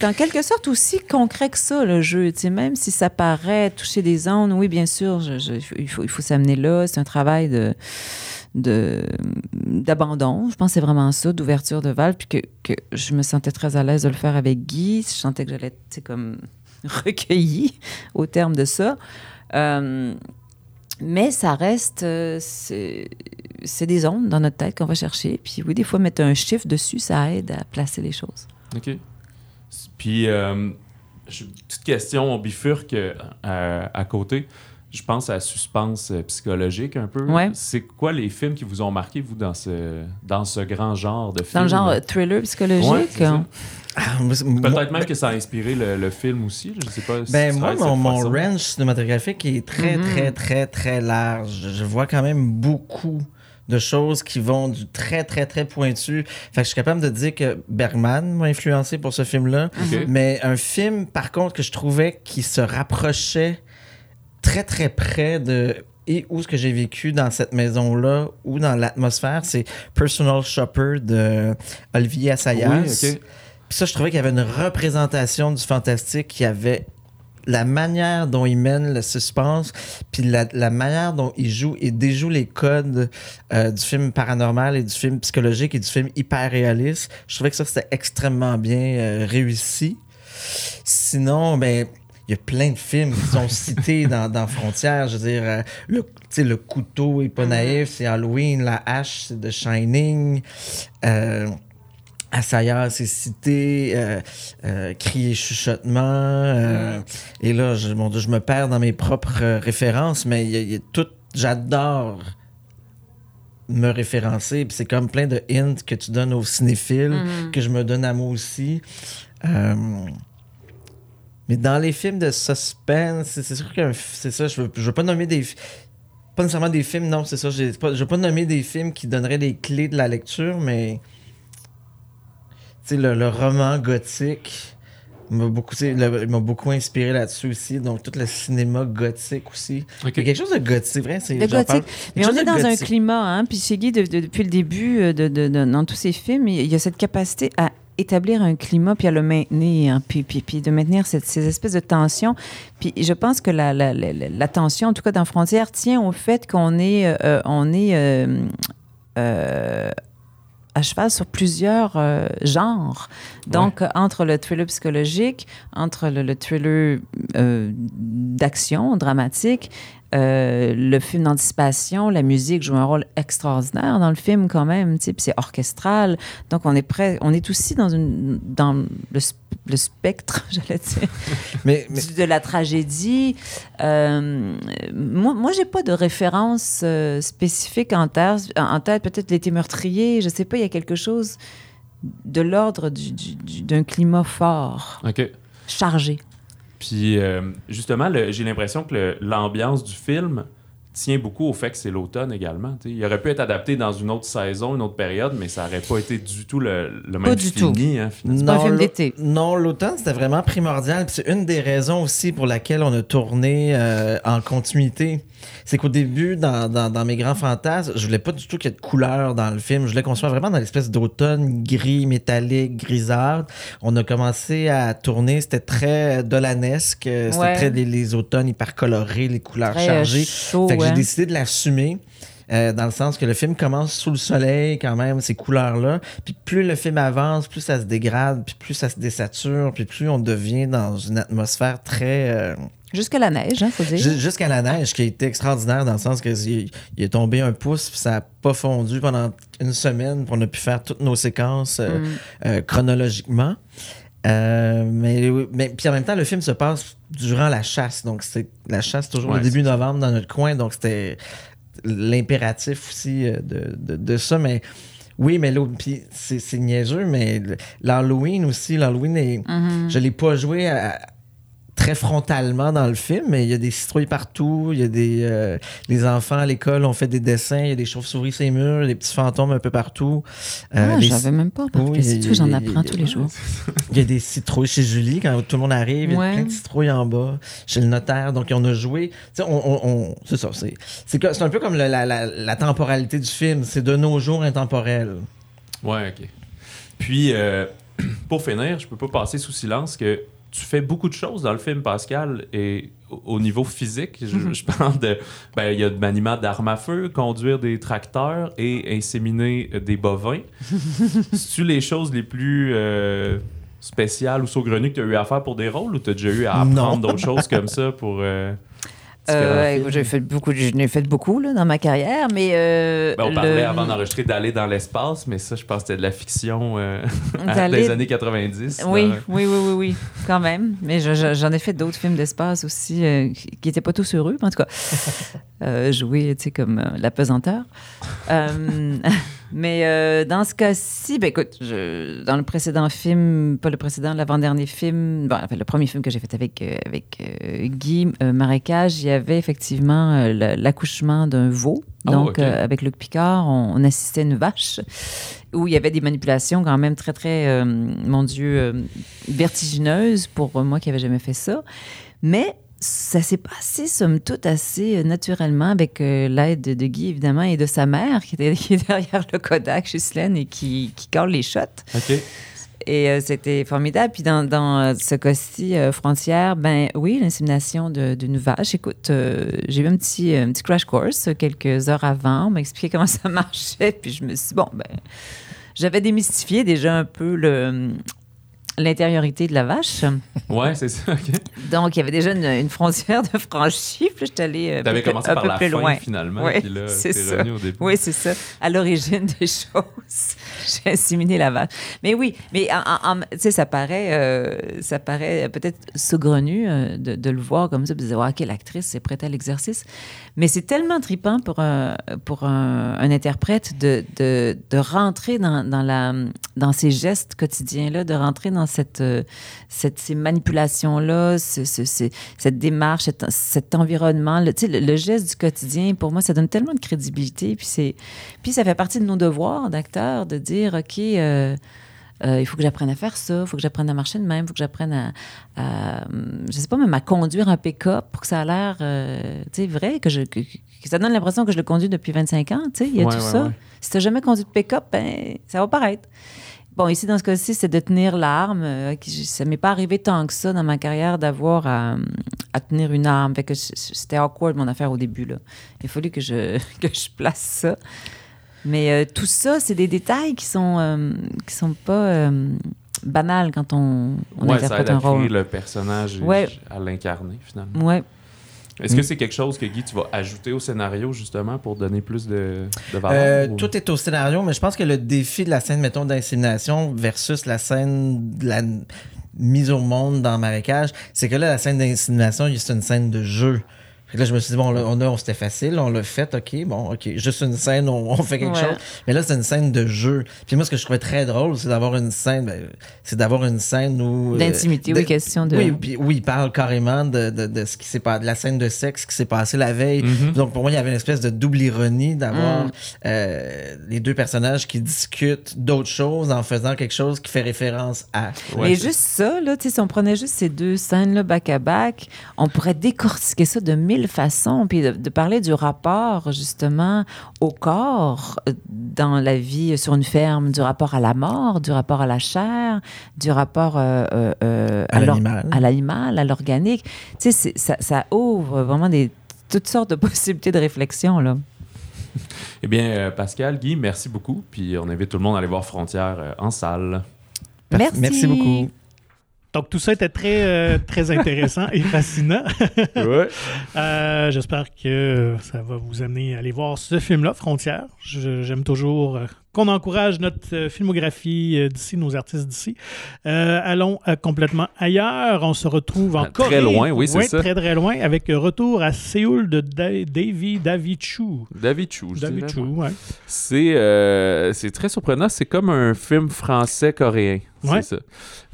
Speaker 5: en quelque sorte aussi concret que ça, le jeu. Tu sais, même si ça paraît toucher des zones, oui, bien sûr, je- je- il faut, il faut s'amener là. C'est un travail de d'abandon. Je pense que c'est vraiment ça, d'ouverture de valve, puis que, que je me sentais très à l'aise de le faire avec Guy. Je sentais que j'allais être, tu sais, comme recueillie au terme de ça. Euh, mais ça reste, euh, c'est des ondes dans notre tête qu'on va chercher. Puis oui, des fois, mettre un chiffre dessus, ça aide à placer les choses.
Speaker 2: OK. Puis, euh, petite question, on bifurque euh, à côté. Je pense à suspense euh, psychologique un peu.
Speaker 5: Ouais.
Speaker 2: C'est quoi les films qui vous ont marqué, vous, dans ce, dans ce grand genre de film?
Speaker 5: Dans le genre euh, thriller psychologique.
Speaker 2: Ouais, ça.
Speaker 4: Ah,
Speaker 2: Peut-être même que ça a inspiré le, le film aussi. Je sais pas. si
Speaker 4: Ben moi, mon, range cinématographique est très,
Speaker 5: Mhm.
Speaker 4: très, très, très large. Je vois quand même beaucoup de choses qui vont du très, très, très pointu. Fait que je suis capable de dire que Bergman m'a influencé pour ce film-là. Mais un film, par contre, que je trouvais qui se rapprochait très, très près de et où ce que j'ai vécu dans cette maison-là ou dans l'atmosphère, c'est Personal Shopper de Olivier Assayas.
Speaker 2: Oui.
Speaker 4: Puis ça, je trouvais qu'il y avait une représentation du fantastique qui avait la manière dont il mène le suspense, puis la, la manière dont il joue et déjoue les codes euh, du film paranormal et du film psychologique et du film hyper réaliste. Je trouvais que ça, c'était extrêmement bien euh, réussi. Sinon, ben, il y a plein de films qui sont cités dans, dans Frontières. Je veux dire, euh, le, le couteau est pas naïf, c'est Halloween. La hache, c'est The Shining. Euh, Assayas, c'est cité. Euh, euh, Cri et chuchotement. euh, Et là, je, mon Dieu, je me perds dans mes propres références, mais il y a, il y a tout. J'adore me référencer. Puis c'est comme plein de hints que tu donnes aux cinéphiles, que je me donne à moi aussi. Mais dans les films de suspense, c'est sûr que c'est ça, je veux, je veux pas nommer des. Pas nécessairement des films, non, c'est ça. Je veux pas nommer des films qui donneraient les clés de la lecture, mais. Tu sais, le, le roman gothique m'a beaucoup, le- m'a beaucoup inspiré là-dessus aussi. Donc, tout le cinéma gothique aussi.
Speaker 2: Ok.
Speaker 4: Il y a quelque chose de gothique, vrai. c'est-
Speaker 5: gothique. Mais on est dans un climat, hein, puis chez Guy, de- de- depuis le début, euh, de, de- de- dans tous ses films, il y a cette capacité à établir un climat puis à le maintenir, puis, puis, puis de maintenir cette- ces espèces de tensions. Puis je pense que la, la, la, tension, en tout cas dans Frontières, tient au fait qu'on est, euh, on est euh, euh, à cheval sur plusieurs euh, genres. Donc, euh, entre le thriller psychologique, entre le, le thriller euh, d'action, dramatique, euh, le film d'anticipation, la musique joue un rôle extraordinaire dans le film quand même, tu sais, puis c'est orchestral. Donc, on est prêt, on est aussi dans, une, dans le, sp- le spectre, <laughs> j'allais dire, <laughs>
Speaker 4: Mais, mais-
Speaker 5: du- de la tragédie. Euh, moi, moi j'ai pas de référence euh, spécifique en tête. En tête, peut-être l'été meurtrier. Je sais pas. Il y a quelque chose de l'ordre du- du- du- d'un climat fort, chargé.
Speaker 3: Puis euh, justement, j'ai l'impression que l'ambiance du film tient beaucoup au fait que c'est l'automne également. Il aurait pu être adapté dans une autre saison, une autre période, mais ça n'aurait pas été du tout le, le même
Speaker 5: du
Speaker 3: fini. Hein, finalement.
Speaker 5: pas un film
Speaker 4: l'au-
Speaker 5: d'été.
Speaker 4: Non, l'automne, c'était vraiment primordial. Puis C'est une des raisons aussi pour laquelle on a tourné euh, en continuité. C'est qu'au début, dans, dans, dans mes grands fantasmes, je voulais pas du tout qu'il y ait de couleur dans le film. Je voulais qu'on soit vraiment dans l'espèce d'automne gris, métallique, grisâtre. On a commencé à tourner, c'était très dolanesque. euh, C'était
Speaker 5: Ouais.
Speaker 4: très les, les automnes hyper colorés, les couleurs
Speaker 5: Très,
Speaker 4: chargées.
Speaker 5: chaud,
Speaker 4: Fait que
Speaker 5: ouais.
Speaker 4: j'ai décidé de l'assumer. euh, dans le sens que le film commence sous le soleil, quand même, ces couleurs-là. Puis plus le film avance, plus ça se dégrade, puis plus ça se désature, puis plus on devient dans une atmosphère très. euh,
Speaker 5: Jusqu'à la neige, hein, faut dire.
Speaker 4: ju- Jusqu'à la neige, qui a été extraordinaire dans le sens que il, il est tombé un pouce, puis ça n'a pas fondu pendant une semaine, puis on a pu faire toutes nos séquences euh,
Speaker 5: Mm.
Speaker 4: euh, chronologiquement. Euh, mais, mais puis en même temps, le film se passe durant la chasse. Donc, c'est la chasse toujours
Speaker 2: Ouais,
Speaker 4: le début novembre dans notre coin. Donc, c'était l'impératif aussi euh, de, de, de ça. Mais oui, mais l'autre, puis c'est c'est niaiseux, mais l'Halloween aussi, l'Halloween, est,
Speaker 5: Mhm.
Speaker 4: je l'ai pas joué à- très frontalement dans le film, mais il y a des citrouilles partout, il y a des... euh, les enfants à l'école ont fait des dessins, il y a des chauves-souris sur les murs, des petits fantômes un peu partout. Euh,
Speaker 5: Ah, savais même pas. Parce
Speaker 4: Oui,
Speaker 5: que c'est
Speaker 4: il-
Speaker 5: tout, j'en apprends tous les jours? <laughs>
Speaker 4: il y a des citrouilles chez Julie quand tout le monde arrive. Il y a plein de citrouilles en bas chez le notaire. Donc, on a joué. Tu sais, on, on- on- c'est ça. C'est, c'est, que- c'est un peu comme le- la, la- la temporalité du film. C'est de nos jours intemporel.
Speaker 3: Ouais, OK. Puis, euh, <clears throat> pour finir, je peux pas passer sous silence que tu fais beaucoup de choses dans le film, Pascal, et au- au niveau physique, je, je parle de... Ben, il y a de maniement d'armes à feu, conduire des tracteurs et inséminer euh, des bovins. <laughs> C'est-tu les choses les plus euh, spéciales ou saugrenues que tu as eu à faire pour des rôles ou tu as déjà eu à apprendre d'autres choses comme <laughs> ça pour... euh,
Speaker 5: Euh, j'ai fait beaucoup, ai fait beaucoup là, dans ma carrière, mais euh,
Speaker 3: Ben, on
Speaker 5: le-
Speaker 3: parlait avant d'enregistrer d'aller dans l'espace, mais ça, je pense que c'était de la fiction euh, <laughs> des années 90.
Speaker 5: Oui,
Speaker 3: dans-
Speaker 5: oui, oui, oui, oui, quand même. Mais je- je- j'en ai fait d'autres films d'espace aussi euh, qui n'étaient pas tous heureux, mais en tout cas, <laughs> euh, jouer, tu sais, comme la pesanteur. <laughs> Mais euh, dans ce cas-ci, ben écoute, je- dans le précédent film, pas le précédent, l'avant-dernier film, bon, enfin, le premier film que j'ai fait avec, euh, avec euh, Guy Marécage, il y avait effectivement l'accouchement d'un veau.
Speaker 2: Oh,
Speaker 5: Donc, avec Luc Picard, on, on assistait à une vache où il y avait des manipulations quand même très, très, mon Dieu, vertigineuses pour moi qui n'avais jamais fait ça. Mais ça s'est passé, somme toute, assez euh, naturellement avec euh, l'aide de, de Guy, évidemment, et de sa mère qui était <laughs> qui est derrière le Kodak, Ghislaine, et qui, qui colle les shots.
Speaker 2: OK.
Speaker 5: Et euh, c'était formidable. Puis dans, dans ce cas-ci, euh, frontière, ben oui, l'insémination d'une vache. Écoute, j'ai eu un petit, un petit crash course quelques heures avant. On m'a expliqué comment ça <laughs> marchait. Puis je me suis dit, bon, ben, j'avais démystifié déjà un peu le l'intériorité de la vache.
Speaker 2: Ouais, c'est ça. OK.
Speaker 5: Donc, il y avait déjà une, une frontière de franchie. Puis je suis allée euh, un
Speaker 2: T'avais
Speaker 5: peu,
Speaker 2: commencé
Speaker 5: un
Speaker 2: par
Speaker 5: peu
Speaker 2: la
Speaker 5: plus
Speaker 2: fin,
Speaker 5: loin.
Speaker 2: finalement, puis là,
Speaker 5: c'est ça.
Speaker 2: revenu au début.
Speaker 5: Oui, c'est ça. À l'origine des choses, <laughs> j'ai inséminé la vache. Mais oui, mais tu sais, ça paraît, euh, ça paraît peut-être saugrenu euh, de, de le voir comme ça, puis de dire, Ah, OK, l'actrice est prête à l'exercice. Mais c'est tellement tripant pour un, pour un, interprète de, de, de rentrer dans, dans, la, dans ces gestes quotidiens-là, de rentrer dans cette, euh, cette, ces manipulations-là, ce- ce- ce- cette démarche, cet, cet environnement. Le, le, le geste du quotidien, pour moi, ça donne tellement de crédibilité. Puis, puis ça fait partie de nos devoirs d'acteurs de dire, OK, euh, euh, il faut que j'apprenne à faire ça, il faut que j'apprenne à marcher de même, il faut que j'apprenne à, à, hum, je sais pas, même à conduire un pick-up pour que ça a l'air, euh, tu sais, vrai, que, je, que, que ça donne l'impression que je le conduis depuis 25 ans, tu sais, il y a
Speaker 2: Ouais,
Speaker 5: tout
Speaker 2: ouais,
Speaker 5: ça.
Speaker 2: ouais.
Speaker 5: Si tu n'as jamais conduit de pick-up, ben, ça va paraître. Bon, ici, dans ce cas-ci, c'est de tenir l'arme. Euh, ça m'est pas arrivé tant que ça dans ma carrière d'avoir à, à tenir une arme. Fait que c'était awkward, mon affaire, au début. Là. Il a fallu que je, <laughs> que je place ça. Mais euh, tout ça, c'est des détails qui sont, euh, qui sont pas euh, banals quand on, on
Speaker 2: ouais, ça
Speaker 5: interprète
Speaker 2: aide à
Speaker 5: un
Speaker 2: créer
Speaker 5: rôle.
Speaker 2: le personnage
Speaker 5: Ouais.
Speaker 2: à l'incarner, finalement.
Speaker 5: Ouais.
Speaker 2: Est-ce que c'est quelque chose que, Guy, tu vas ajouter au scénario, justement, pour donner plus de, de valeur?
Speaker 4: Euh,
Speaker 2: ou-
Speaker 4: tout est au scénario, mais je pense que le défi de la scène, mettons, d'insémination versus la scène de la mise au monde dans le marécage, c'est que là, la scène d'insémination, c'est une scène de jeu. Là, je me suis dit, bon, là, on a, on- c'était facile, on l'a fait, OK, bon, OK, juste une scène, on, on fait quelque
Speaker 5: Ouais.
Speaker 4: chose. Mais là, c'est une scène de jeu. Puis moi, ce que je trouvais très drôle, c'est d'avoir une scène, ben, c'est d'avoir une scène où... euh,
Speaker 5: D'intimité,
Speaker 4: de-
Speaker 5: oui, question de.
Speaker 4: Oui, puis, oui, il parle carrément de, de, de ce qui s'est passé, de la scène de sexe qui s'est passée la veille.
Speaker 2: Mhm.
Speaker 4: Donc, pour moi, il y avait une espèce de double ironie d'avoir
Speaker 5: Mm.
Speaker 4: euh, les deux personnages qui discutent d'autres choses en faisant quelque chose qui fait référence à.
Speaker 2: Ouais,
Speaker 5: Mais
Speaker 2: c'est-
Speaker 5: juste ça, là, tu sais, si on prenait juste ces deux scènes-là back-à-back, on pourrait décortiquer ça de mille façons, puis de, de parler du rapport, justement, au corps euh, dans la vie sur une ferme, du rapport à la mort, du rapport à la chair, du rapport euh, euh, euh,
Speaker 4: À l'animal.
Speaker 5: à l'organique. Tu sais, ça, ça ouvre vraiment des, toutes sortes de <laughs> possibilités de réflexion, là.
Speaker 2: Eh bien, Pascal, Guy, merci beaucoup. Puis on invite tout le monde à aller voir Frontières en salle.
Speaker 5: Merci.
Speaker 4: Merci beaucoup.
Speaker 1: Donc, tout ça était très, euh, très intéressant et fascinant. <laughs>
Speaker 2: ouais.
Speaker 1: Euh, J'espère que ça va vous amener à aller voir ce film-là, Frontières. J'aime toujours euh, qu'on encourage notre euh, filmographie euh, d'ici, nos artistes d'ici. Euh, allons complètement ailleurs. On se retrouve en
Speaker 2: Ah, très
Speaker 1: Corée.
Speaker 2: loin, oui, c'est
Speaker 1: Ouais,
Speaker 2: ça.
Speaker 1: Très, très loin, avec retour à Séoul de Da- Davy Davichou.
Speaker 2: David Chou, je
Speaker 1: Davichou, ouais.
Speaker 2: C'est euh, c'est très surprenant. C'est comme un film français-coréen.
Speaker 1: Ouais.
Speaker 2: C'est ça.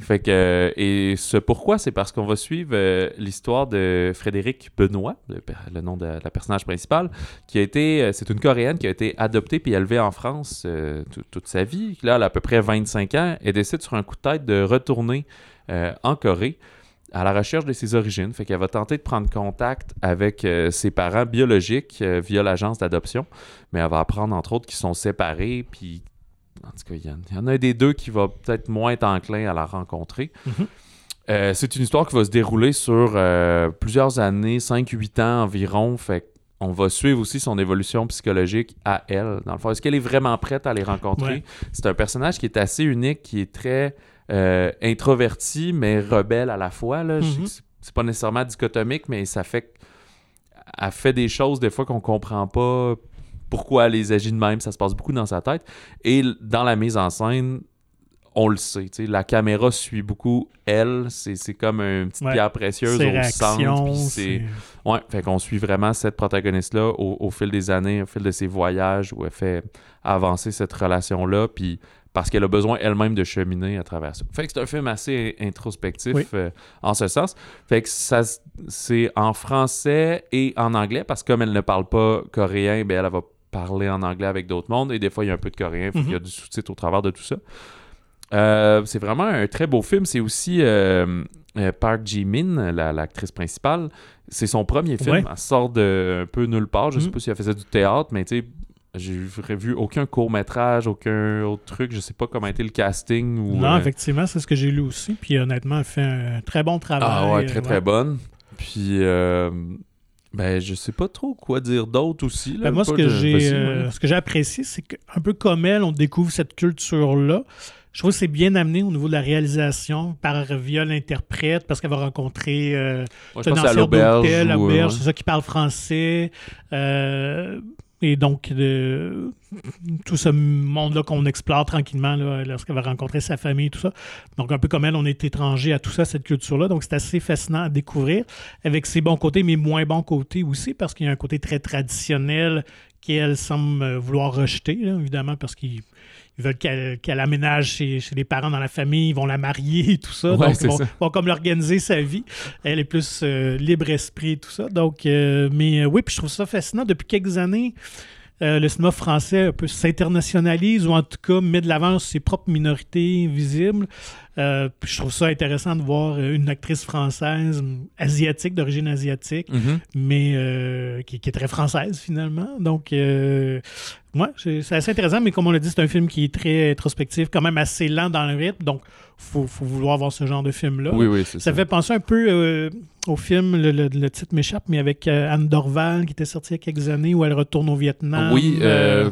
Speaker 2: Fait que, euh, et ce pourquoi, c'est parce qu'on va suivre euh, l'histoire de Frédéric Benoît, le, nom de la personnage principale, qui a été, euh, c'est une Coréenne qui a été adoptée puis élevée en France euh, tout- toute sa vie. Là, elle a à peu près 25 ans et décide sur un coup de tête de retourner euh, en Corée à la recherche de ses origines. Fait qu'elle va tenter de prendre contact avec euh, ses parents biologiques euh, via l'agence d'adoption, mais elle va apprendre entre autres qu'ils sont séparés, puis en tout cas, il y, en- il y en a un des deux qui va peut-être moins être enclin à la rencontrer.
Speaker 1: Mhm.
Speaker 2: Euh, c'est une histoire qui va se dérouler sur euh, plusieurs années, 5-8 ans environ. Fait on va suivre aussi son évolution psychologique à elle. Dans le fond, est-ce qu'elle est vraiment prête à les rencontrer?
Speaker 1: Ouais.
Speaker 2: C'est un personnage qui est assez unique, qui est très euh, introverti, mais rebelle à la fois. Là.
Speaker 1: Mhm.
Speaker 2: que c'est- pas nécessairement dichotomique, mais ça fait qu'elle fait des choses des fois qu'on comprend pas pourquoi elle les agit de même. Ça se passe beaucoup dans sa tête. Et dans la mise en scène, on le sait. La caméra suit beaucoup elle. C'est comme une petite
Speaker 1: Ouais.
Speaker 2: pierre précieuse au centre. c'est- Ouais, fait qu'on suit vraiment cette protagoniste-là au, au fil des années, au fil de ses voyages, où elle fait avancer cette relation-là, puis parce qu'elle a besoin elle-même de cheminer à travers ça. Fait que c'est un film assez introspectif
Speaker 1: Oui.
Speaker 2: euh, en ce sens. Fait que ça, c'est en français et en anglais, parce que comme elle ne parle pas coréen, ben elle va parler en anglais avec d'autres mondes, et des fois, il y a un peu de coréen, qu'il y a du sous-titre au travers de tout ça. Euh, c'est vraiment un très beau film. C'est aussi euh, euh, Park Ji-min, la- l'actrice principale. C'est son premier film.
Speaker 1: Ouais.
Speaker 2: Elle sort de un peu nulle part. Je sais
Speaker 1: Mhm.
Speaker 2: pas si elle faisait du théâtre, mais tu sais, j'ai vu- aucun court-métrage, aucun autre truc. Je sais pas comment a été le casting. Ou,
Speaker 1: Non, effectivement, c'est ce que j'ai lu aussi. Puis honnêtement, elle fait un très bon travail.
Speaker 2: Ah ouais, très très bonne. Puis, euh, ben, je sais pas trop quoi dire d'autre aussi. Là.
Speaker 1: Ben, moi, ce que j'ai euh, ce que j'ai apprécié, c'est qu'un peu comme elle, on découvre cette culture-là. Je trouve que c'est bien amené au niveau de la réalisation par via l'interprète, parce qu'elle va rencontrer euh,
Speaker 2: Moi, à l'auberge.
Speaker 1: d'hôtel,
Speaker 2: ou, euh, ouais.
Speaker 1: c'est ça qui parle français. euh, et donc, tout ce monde-là qu'on explore tranquillement là, lorsqu'elle va rencontrer sa famille et tout ça. Donc, un peu comme elle, on est étranger à tout ça, cette culture-là. Donc, c'est assez fascinant à découvrir, avec ses bons côtés, mais moins bons côtés aussi, parce qu'il y a un côté très traditionnel qu'elle semble vouloir rejeter, là, évidemment, parce qu'ils ils veulent qu'elle qu'elle aménage chez, chez les parents dans la famille, ils vont la marier et tout ça.
Speaker 2: Ouais,
Speaker 1: donc, ils vont,
Speaker 2: ça.
Speaker 1: vont comme l'organiser sa vie. Elle est plus euh, libre esprit et tout ça. Donc, euh, mais euh, oui, puis je trouve ça fascinant. Depuis quelques années, le cinéma français un peu s'internationalise ou en tout cas met de l'avant ses propres minorités visibles. Puis je trouve ça intéressant de voir une actrice française, asiatique, d'origine asiatique,
Speaker 2: Mhm.
Speaker 1: mais qui, qui est très française finalement. Donc, ouais, c'est assez intéressant, mais comme on l'a dit, c'est un film qui est très introspectif, quand même assez lent dans le rythme. Donc, faut, faut vouloir voir ce genre de film-là.
Speaker 2: Oui, oui, c'est
Speaker 1: Ça
Speaker 2: ça.
Speaker 1: fait penser un peu euh, au film, le, le- le titre m'échappe, mais avec euh, Anne Dorval qui était sortie il y a quelques années où elle retourne au Vietnam.
Speaker 2: Oui,
Speaker 1: euh,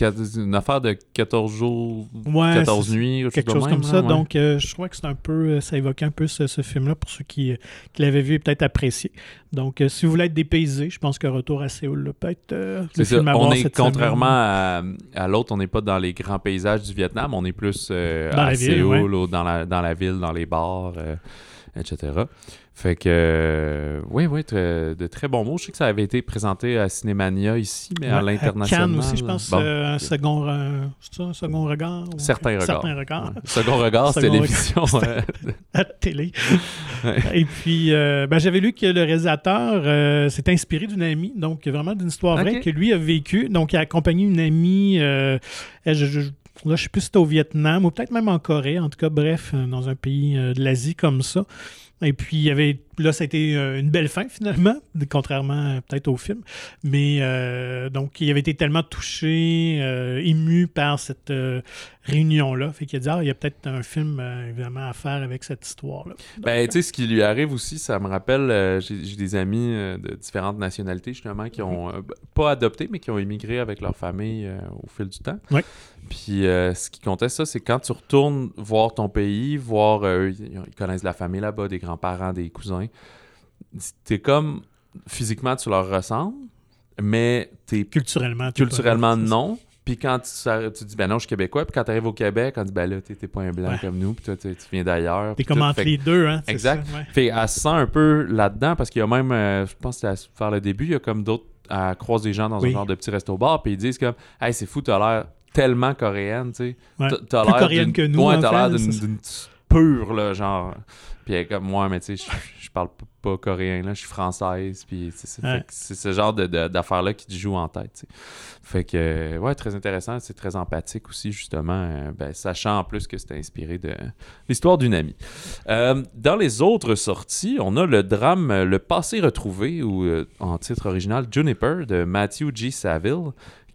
Speaker 2: euh, une affaire de 14 jours,
Speaker 1: ouais,
Speaker 2: 14
Speaker 1: c'est-
Speaker 2: nuits,
Speaker 1: quelque chose
Speaker 2: même,
Speaker 1: comme ça.
Speaker 2: ouais.
Speaker 1: Donc, je crois que c'est un peu, ça évoquait un peu ce, ce film-là pour ceux qui, qui l'avaient vu et peut-être apprécié. Donc, si vous voulez être dépaysé, je pense que Retour à Séoul là, peut être euh, le
Speaker 2: C'est ça.
Speaker 1: film à
Speaker 2: On
Speaker 1: voir
Speaker 2: est
Speaker 1: cette
Speaker 2: contrairement
Speaker 1: semaine.
Speaker 2: À, à l'autre, on n'est pas dans les grands paysages du Vietnam, on est plus euh,
Speaker 1: Dans
Speaker 2: à
Speaker 1: la ville,
Speaker 2: Séoul, ou dans la, dans la ville, dans les bars, euh, etc. Fait que, euh, oui, oui, très- de très bons mots. Je sais que ça avait été présenté à Cinémania ici, mais à l'international.
Speaker 1: Cannes aussi, je pense,
Speaker 2: Bon.
Speaker 1: euh, un, second, euh, c'est ça, un second regard. ou-
Speaker 2: Certains regards.
Speaker 1: Certains regards.
Speaker 2: Ouais. Second regard, <laughs>
Speaker 1: Second
Speaker 2: télévision. <laughs>
Speaker 1: à télé.
Speaker 2: Ouais.
Speaker 1: Et puis, euh, ben, j'avais lu que le réalisateur euh, s'est inspiré d'une amie, donc vraiment d'une histoire vraie que lui a vécue. Donc, il a accompagné une amie, elle, je, je- là, je sais plus si c'était au Vietnam ou peut-être même en Corée, en tout cas, bref, euh, dans un pays euh, de l'Asie comme ça. Et puis, il y avait, là, ça a été euh, une belle fin finalement, <laughs> contrairement euh, peut-être au film. Mais euh, donc, il avait été tellement touché, euh, ému par cette euh, réunion-là. Fait qu'il a dit, ah, il y a peut-être un film, évidemment, à faire avec cette histoire-là.
Speaker 2: Ben, tu sais, ce qui lui arrive aussi, ça me rappelle, j'ai des amis de différentes nationalités, justement, qui ont, euh, b- pas adopté, mais qui ont immigré avec leur famille au fil du temps.
Speaker 1: Ouais.
Speaker 2: Puis, ce qui comptait, ça, c'est quand tu retournes voir ton pays, voir, ils connaissent la famille là-bas, des grands-parents, des cousins, t'es comme, physiquement, tu leur ressembles, mais t'es
Speaker 1: Culturellement. t'es
Speaker 2: culturellement
Speaker 1: pas-
Speaker 2: non. Puis quand tu, tu dis, ben non, je suis québécois. Puis quand tu arrives au Québec, on dit, ben là, t'es pas un blanc
Speaker 1: Ouais.
Speaker 2: comme nous. Puis toi, tu viens d'ailleurs.
Speaker 1: T'es comme entre les deux, hein.
Speaker 2: Exact.
Speaker 1: ça, ouais.
Speaker 2: fait elle se sent un peu là-dedans parce qu'il y a même, euh, je pense que c'était faire le début, il y a comme d'autres, à croise des gens dans
Speaker 1: Oui.
Speaker 2: un genre de petit resto-bar, puis ils disent comme, hey, c'est fou, t'as l'air tellement coréenne, tu sais.
Speaker 1: Ouais.
Speaker 2: T'as- l'air
Speaker 1: coréenne que nous,
Speaker 2: Ouais, t'as l'air d'une pure, là, genre. Puis elle est comme, moi, mais tu sais, je- je parle pas coréen, là, je suis française, puis c'est c'est-
Speaker 1: Ouais.
Speaker 2: c'est ce genre de- de- d'affaires-là qui te joue en tête, tu sais. Fait que, ouais, très intéressant, c'est très empathique aussi, justement, euh, ben, sachant en plus que c'était inspiré de l'histoire d'une amie. Euh, dans les autres sorties, on a le drame euh, Le passé retrouvé, ou euh, en titre original Juniper de Matthew G. Saville,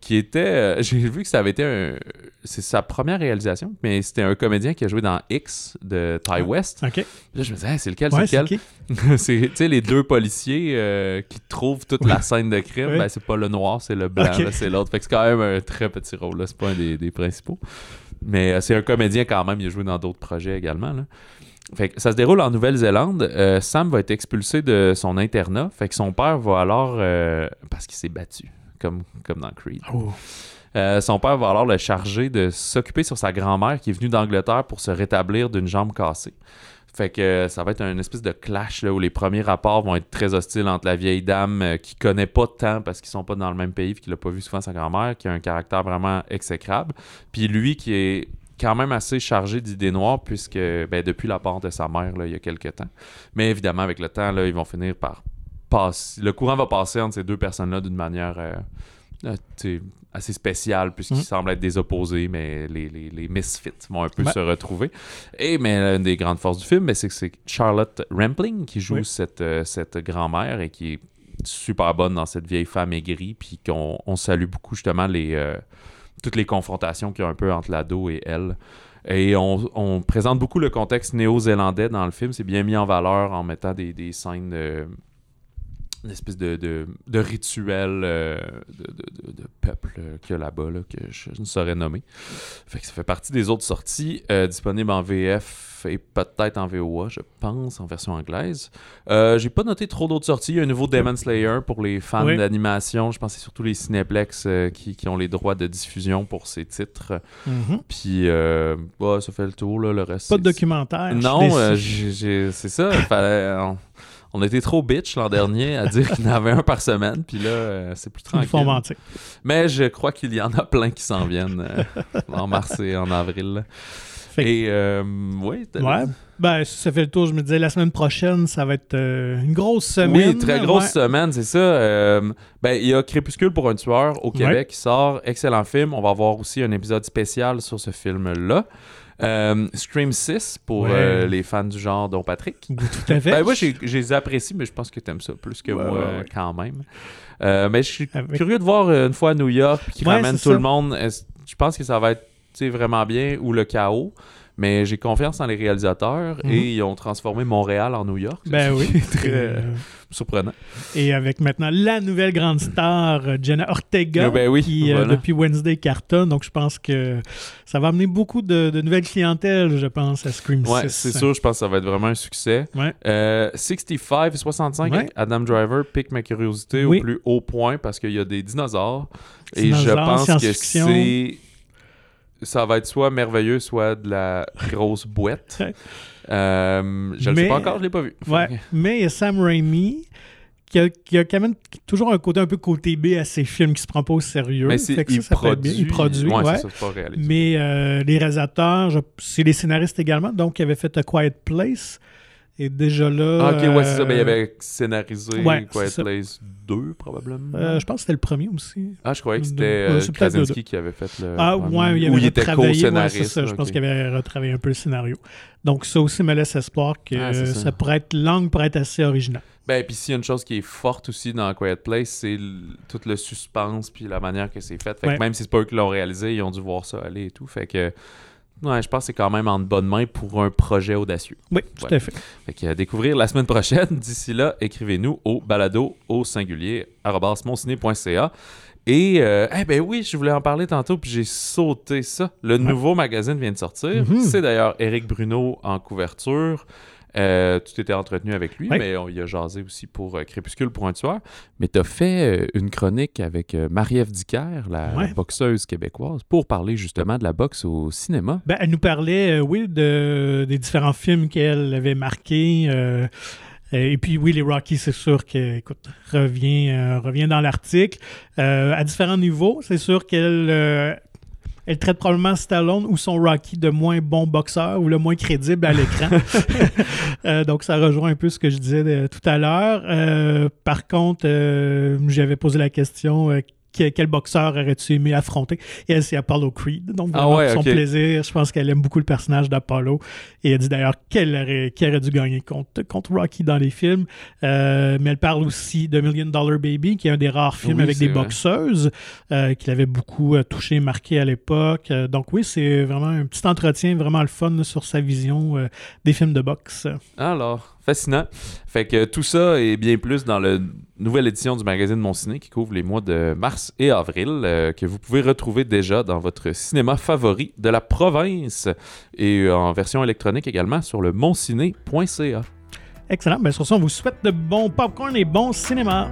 Speaker 2: qui était. euh, <laughs> J'ai vu que ça avait été un. C'est sa première réalisation, mais c'était un comédien qui a joué dans X de Ty
Speaker 1: Ah.
Speaker 2: West.
Speaker 1: OK.
Speaker 2: Là, je me disais, Hey, c'est lequel,
Speaker 1: Ouais,
Speaker 2: c'est lequel?
Speaker 1: qui? <laughs>
Speaker 2: C'est tu sais, les deux policiers euh, qui trouvent toute la scène de crime.
Speaker 1: Oui.
Speaker 2: Ben, c'est pas le noir, c'est le blanc, c'est l'autre. Fait que c'est quand même un très petit rôle. là. C'est pas un des, des principaux. Mais euh, c'est un comédien quand même. Il a joué dans d'autres projets également. là. Fait que ça se déroule en Nouvelle-Zélande. Euh, Sam va être expulsé de son internat. Fait que son père va alors. parce qu'il s'est battu, comme, comme dans Creed.
Speaker 1: Oh.
Speaker 2: Euh, son père va alors le charger de s'occuper sur sa grand-mère qui est venue d'Angleterre pour se rétablir d'une jambe cassée. Fait que ça va être une espèce de clash là, où les premiers rapports vont être très hostiles entre la vieille dame euh, qui connaît pas tant parce qu'ils sont pas dans le même pays et qu'il a pas vu souvent sa grand-mère, qui a un caractère vraiment exécrable, puis lui qui est quand même assez chargé d'idées noires puisque ben, depuis la part de sa mère là, il y a quelques temps. Mais évidemment avec le temps là, ils vont finir par passer le courant va passer entre ces deux personnes-là d'une manière euh, euh, assez spéciale puisqu'ils
Speaker 1: Mhm.
Speaker 2: semblent être des opposés mais les, les, les misfits vont un peu se retrouver. Et mais l'une des grandes forces du film, c'est que c'est Charlotte Rampling qui joue
Speaker 1: Oui.
Speaker 2: cette, euh, cette grand-mère et qui est super bonne dans cette vieille femme aigrie, puis qu'on on salue beaucoup justement les, euh, toutes les confrontations qu'il y a un peu entre l'ado et elle. Et on, on présente beaucoup le contexte néo-zélandais dans le film. C'est bien mis en valeur en mettant des, des scènes de une espèce de, de, de rituel euh, de, peuple qu'il y a là-bas, là, que je, je ne saurais nommer. Fait que ça fait partie des autres sorties euh, disponibles en VF et peut-être en VOA, je pense, en version anglaise. Euh, J'ai pas noté trop d'autres sorties. Il y a un nouveau Demon Slayer pour les fans
Speaker 1: Oui.
Speaker 2: d'animation. Je pense que c'est surtout les Cineplex euh, qui, qui ont les droits de diffusion pour ces titres.
Speaker 1: Mhm.
Speaker 2: Puis, euh, ouais, ça fait le tour, là, le reste.
Speaker 1: Pas de documentaire.
Speaker 2: non, c'est ça. il fallait- on, était trop bitch l'an dernier à dire qu'il y en avait un par semaine, puis là, euh, c'est plus
Speaker 1: Ils me font
Speaker 2: tranquille.
Speaker 1: mentir.
Speaker 2: Mais je crois qu'il y en a plein qui s'en viennent euh, <laughs> en mars et en avril.
Speaker 1: Fait que-
Speaker 2: Et, euh, oui, t'as-
Speaker 1: Ouais. Ben, si ça fait le tour, je me disais, la semaine prochaine, ça va être euh, une grosse semaine.
Speaker 2: Oui, très grosse
Speaker 1: Ouais.
Speaker 2: semaine, c'est ça. Euh, ben, il y a Crépuscule pour un tueur au Québec qui sort. Excellent film. On va avoir aussi un épisode spécial sur ce film-là. Euh, Scream 6 pour
Speaker 1: Ouais.
Speaker 2: euh, les fans du genre, dont Patrick.
Speaker 1: Tout à fait.
Speaker 2: Ben, moi, j'ai- je les apprécie, mais je pense que t'aimes ça plus que
Speaker 1: Ouais,
Speaker 2: moi,
Speaker 1: ouais,
Speaker 2: quand même. Euh, mais je suis
Speaker 1: Avec-
Speaker 2: curieux de voir euh, une fois à New York, qui ramène tout
Speaker 1: ça.
Speaker 2: le monde. Je pense que ça va être tu vraiment bien, ou le chaos. Mais j'ai confiance en les réalisateurs
Speaker 1: Mhm.
Speaker 2: et ils ont transformé Montréal en New York.
Speaker 1: Ben oui.
Speaker 2: Très
Speaker 1: Euh,
Speaker 2: surprenant.
Speaker 1: Et avec maintenant la nouvelle grande star, euh, Jenna Ortega,
Speaker 2: Ah ben oui,
Speaker 1: qui euh,
Speaker 2: voilà.
Speaker 1: depuis Wednesday cartonne. Donc je pense que ça va amener beaucoup de, de nouvelles clientèles, je pense, à Scream
Speaker 2: Ouais,
Speaker 1: 6.
Speaker 2: c'est sûr, je pense que ça va être vraiment un succès.
Speaker 1: Ouais.
Speaker 2: Euh, 65 et 65,
Speaker 1: Ouais.
Speaker 2: avec Adam Driver pique ma curiosité
Speaker 1: Oui.
Speaker 2: au plus haut point parce qu'il y a des dinosaures. et je pense que c'est. Ça va être soit merveilleux, soit de la grosse boîte. Euh, je
Speaker 1: Mais-
Speaker 2: sais pas encore, je l'ai pas vu.
Speaker 1: Ouais, mais il y a Sam Raimi qui a, qui a quand même toujours un côté un peu côté B à ses films qui se prend pas au sérieux.
Speaker 2: Mais c'est, il,
Speaker 1: ça,
Speaker 2: produit,
Speaker 1: bien. Il produit,
Speaker 2: ouais,
Speaker 1: ouais.
Speaker 2: c'est ça, c'est pas réaliste.
Speaker 1: Mais euh, les réalisateurs, c'est les scénaristes également, donc ils avaient fait A Quiet Place. Et déjà là.
Speaker 2: Ah, ok, ouais, c'est ça. Ben, il
Speaker 1: euh,
Speaker 2: avait scénarisé
Speaker 1: ouais,
Speaker 2: Quiet. Place 2, probablement.
Speaker 1: euh, je pense que c'était le premier aussi.
Speaker 2: ah, je croyais que c'était
Speaker 1: Euh,
Speaker 2: Krasinski qui avait fait le.
Speaker 1: Ah,
Speaker 2: premier.
Speaker 1: ouais, il
Speaker 2: Ou
Speaker 1: avait
Speaker 2: il était
Speaker 1: ouais,
Speaker 2: co-scénariste.
Speaker 1: c'est ça, je pense qu'il avait retravaillé un peu le scénario. Donc, ça aussi me laisse espoir que
Speaker 2: Ah,
Speaker 1: ça.
Speaker 2: ça.
Speaker 1: pourrait être langue pourrait être assez original.
Speaker 2: Ben, puis s'il y a une chose qui est forte aussi dans Quiet Place, c'est tout le suspense puis la manière que c'est fait. Fait
Speaker 1: Ouais.
Speaker 2: que même si c'est pas eux qui l'ont réalisé, ils ont dû voir ça aller et tout. Fait que, ouais, je pense que c'est quand même en bonne main pour un projet audacieux.
Speaker 1: Oui, tout
Speaker 2: Ouais.
Speaker 1: à fait.
Speaker 2: Fait que à découvrir la semaine prochaine. <laughs> D'ici là, écrivez-nous au balado au singulier monciné.ca. Et, euh, eh ben oui, je voulais en parler tantôt, puis j'ai sauté ça. Le nouveau magazine vient de sortir.
Speaker 1: Mhm.
Speaker 2: C'est d'ailleurs Éric Bruno en couverture. Euh, tout était entretenu avec lui, mais on y a jasé aussi pour euh, Crépuscule pour un tueur. Mais tu as fait euh, une chronique avec euh, Marie-Ève Dicker, la boxeuse québécoise, pour parler justement de la boxe au cinéma.
Speaker 1: Ben, elle nous parlait, euh, oui, de, des différents films qu'elle avait marqués. euh, et puis, oui, les Rockies, c'est sûr que, écoute, revient, euh, revient dans l'article. Euh, à différents niveaux, c'est sûr qu'elle euh, elle traite probablement Stallone ou son Rocky de moins bon boxeur ou le moins crédible à l'écran. <laughs> Euh, donc, ça rejoint un peu ce que je disais tout à l'heure. Euh, par contre, euh, j'avais posé la question que- quel boxeur aurais-tu aimé affronter? Et elle, c'est Apollo Creed. Donc,
Speaker 2: Ah
Speaker 1: vraiment,
Speaker 2: ouais,
Speaker 1: pour son plaisir, je pense qu'elle aime beaucoup le personnage d'Apollo. Et elle dit d'ailleurs qu'elle aurait, qu'elle aurait dû gagner contre, contre Rocky dans les films. Euh, mais elle parle aussi de Million Dollar Baby, qui est un des rares films
Speaker 2: Oui,
Speaker 1: avec des
Speaker 2: vrai.
Speaker 1: boxeuses, euh, qu'il avait beaucoup euh, touché, marqué à l'époque. Donc, oui, c'est vraiment un petit entretien, vraiment le fun là, sur sa vision des films de boxe.
Speaker 2: Alors, fascinant. Fait que tout ça et bien plus dans la nouvelle édition du magazine Mon Ciné qui couvre les mois de mars et avril, euh, que vous pouvez retrouver déjà dans votre cinéma favori de la province et euh, en version électronique également sur le monciné.ca.
Speaker 1: Excellent. Ben, sur on vous souhaite de bons popcorn et bon cinéma.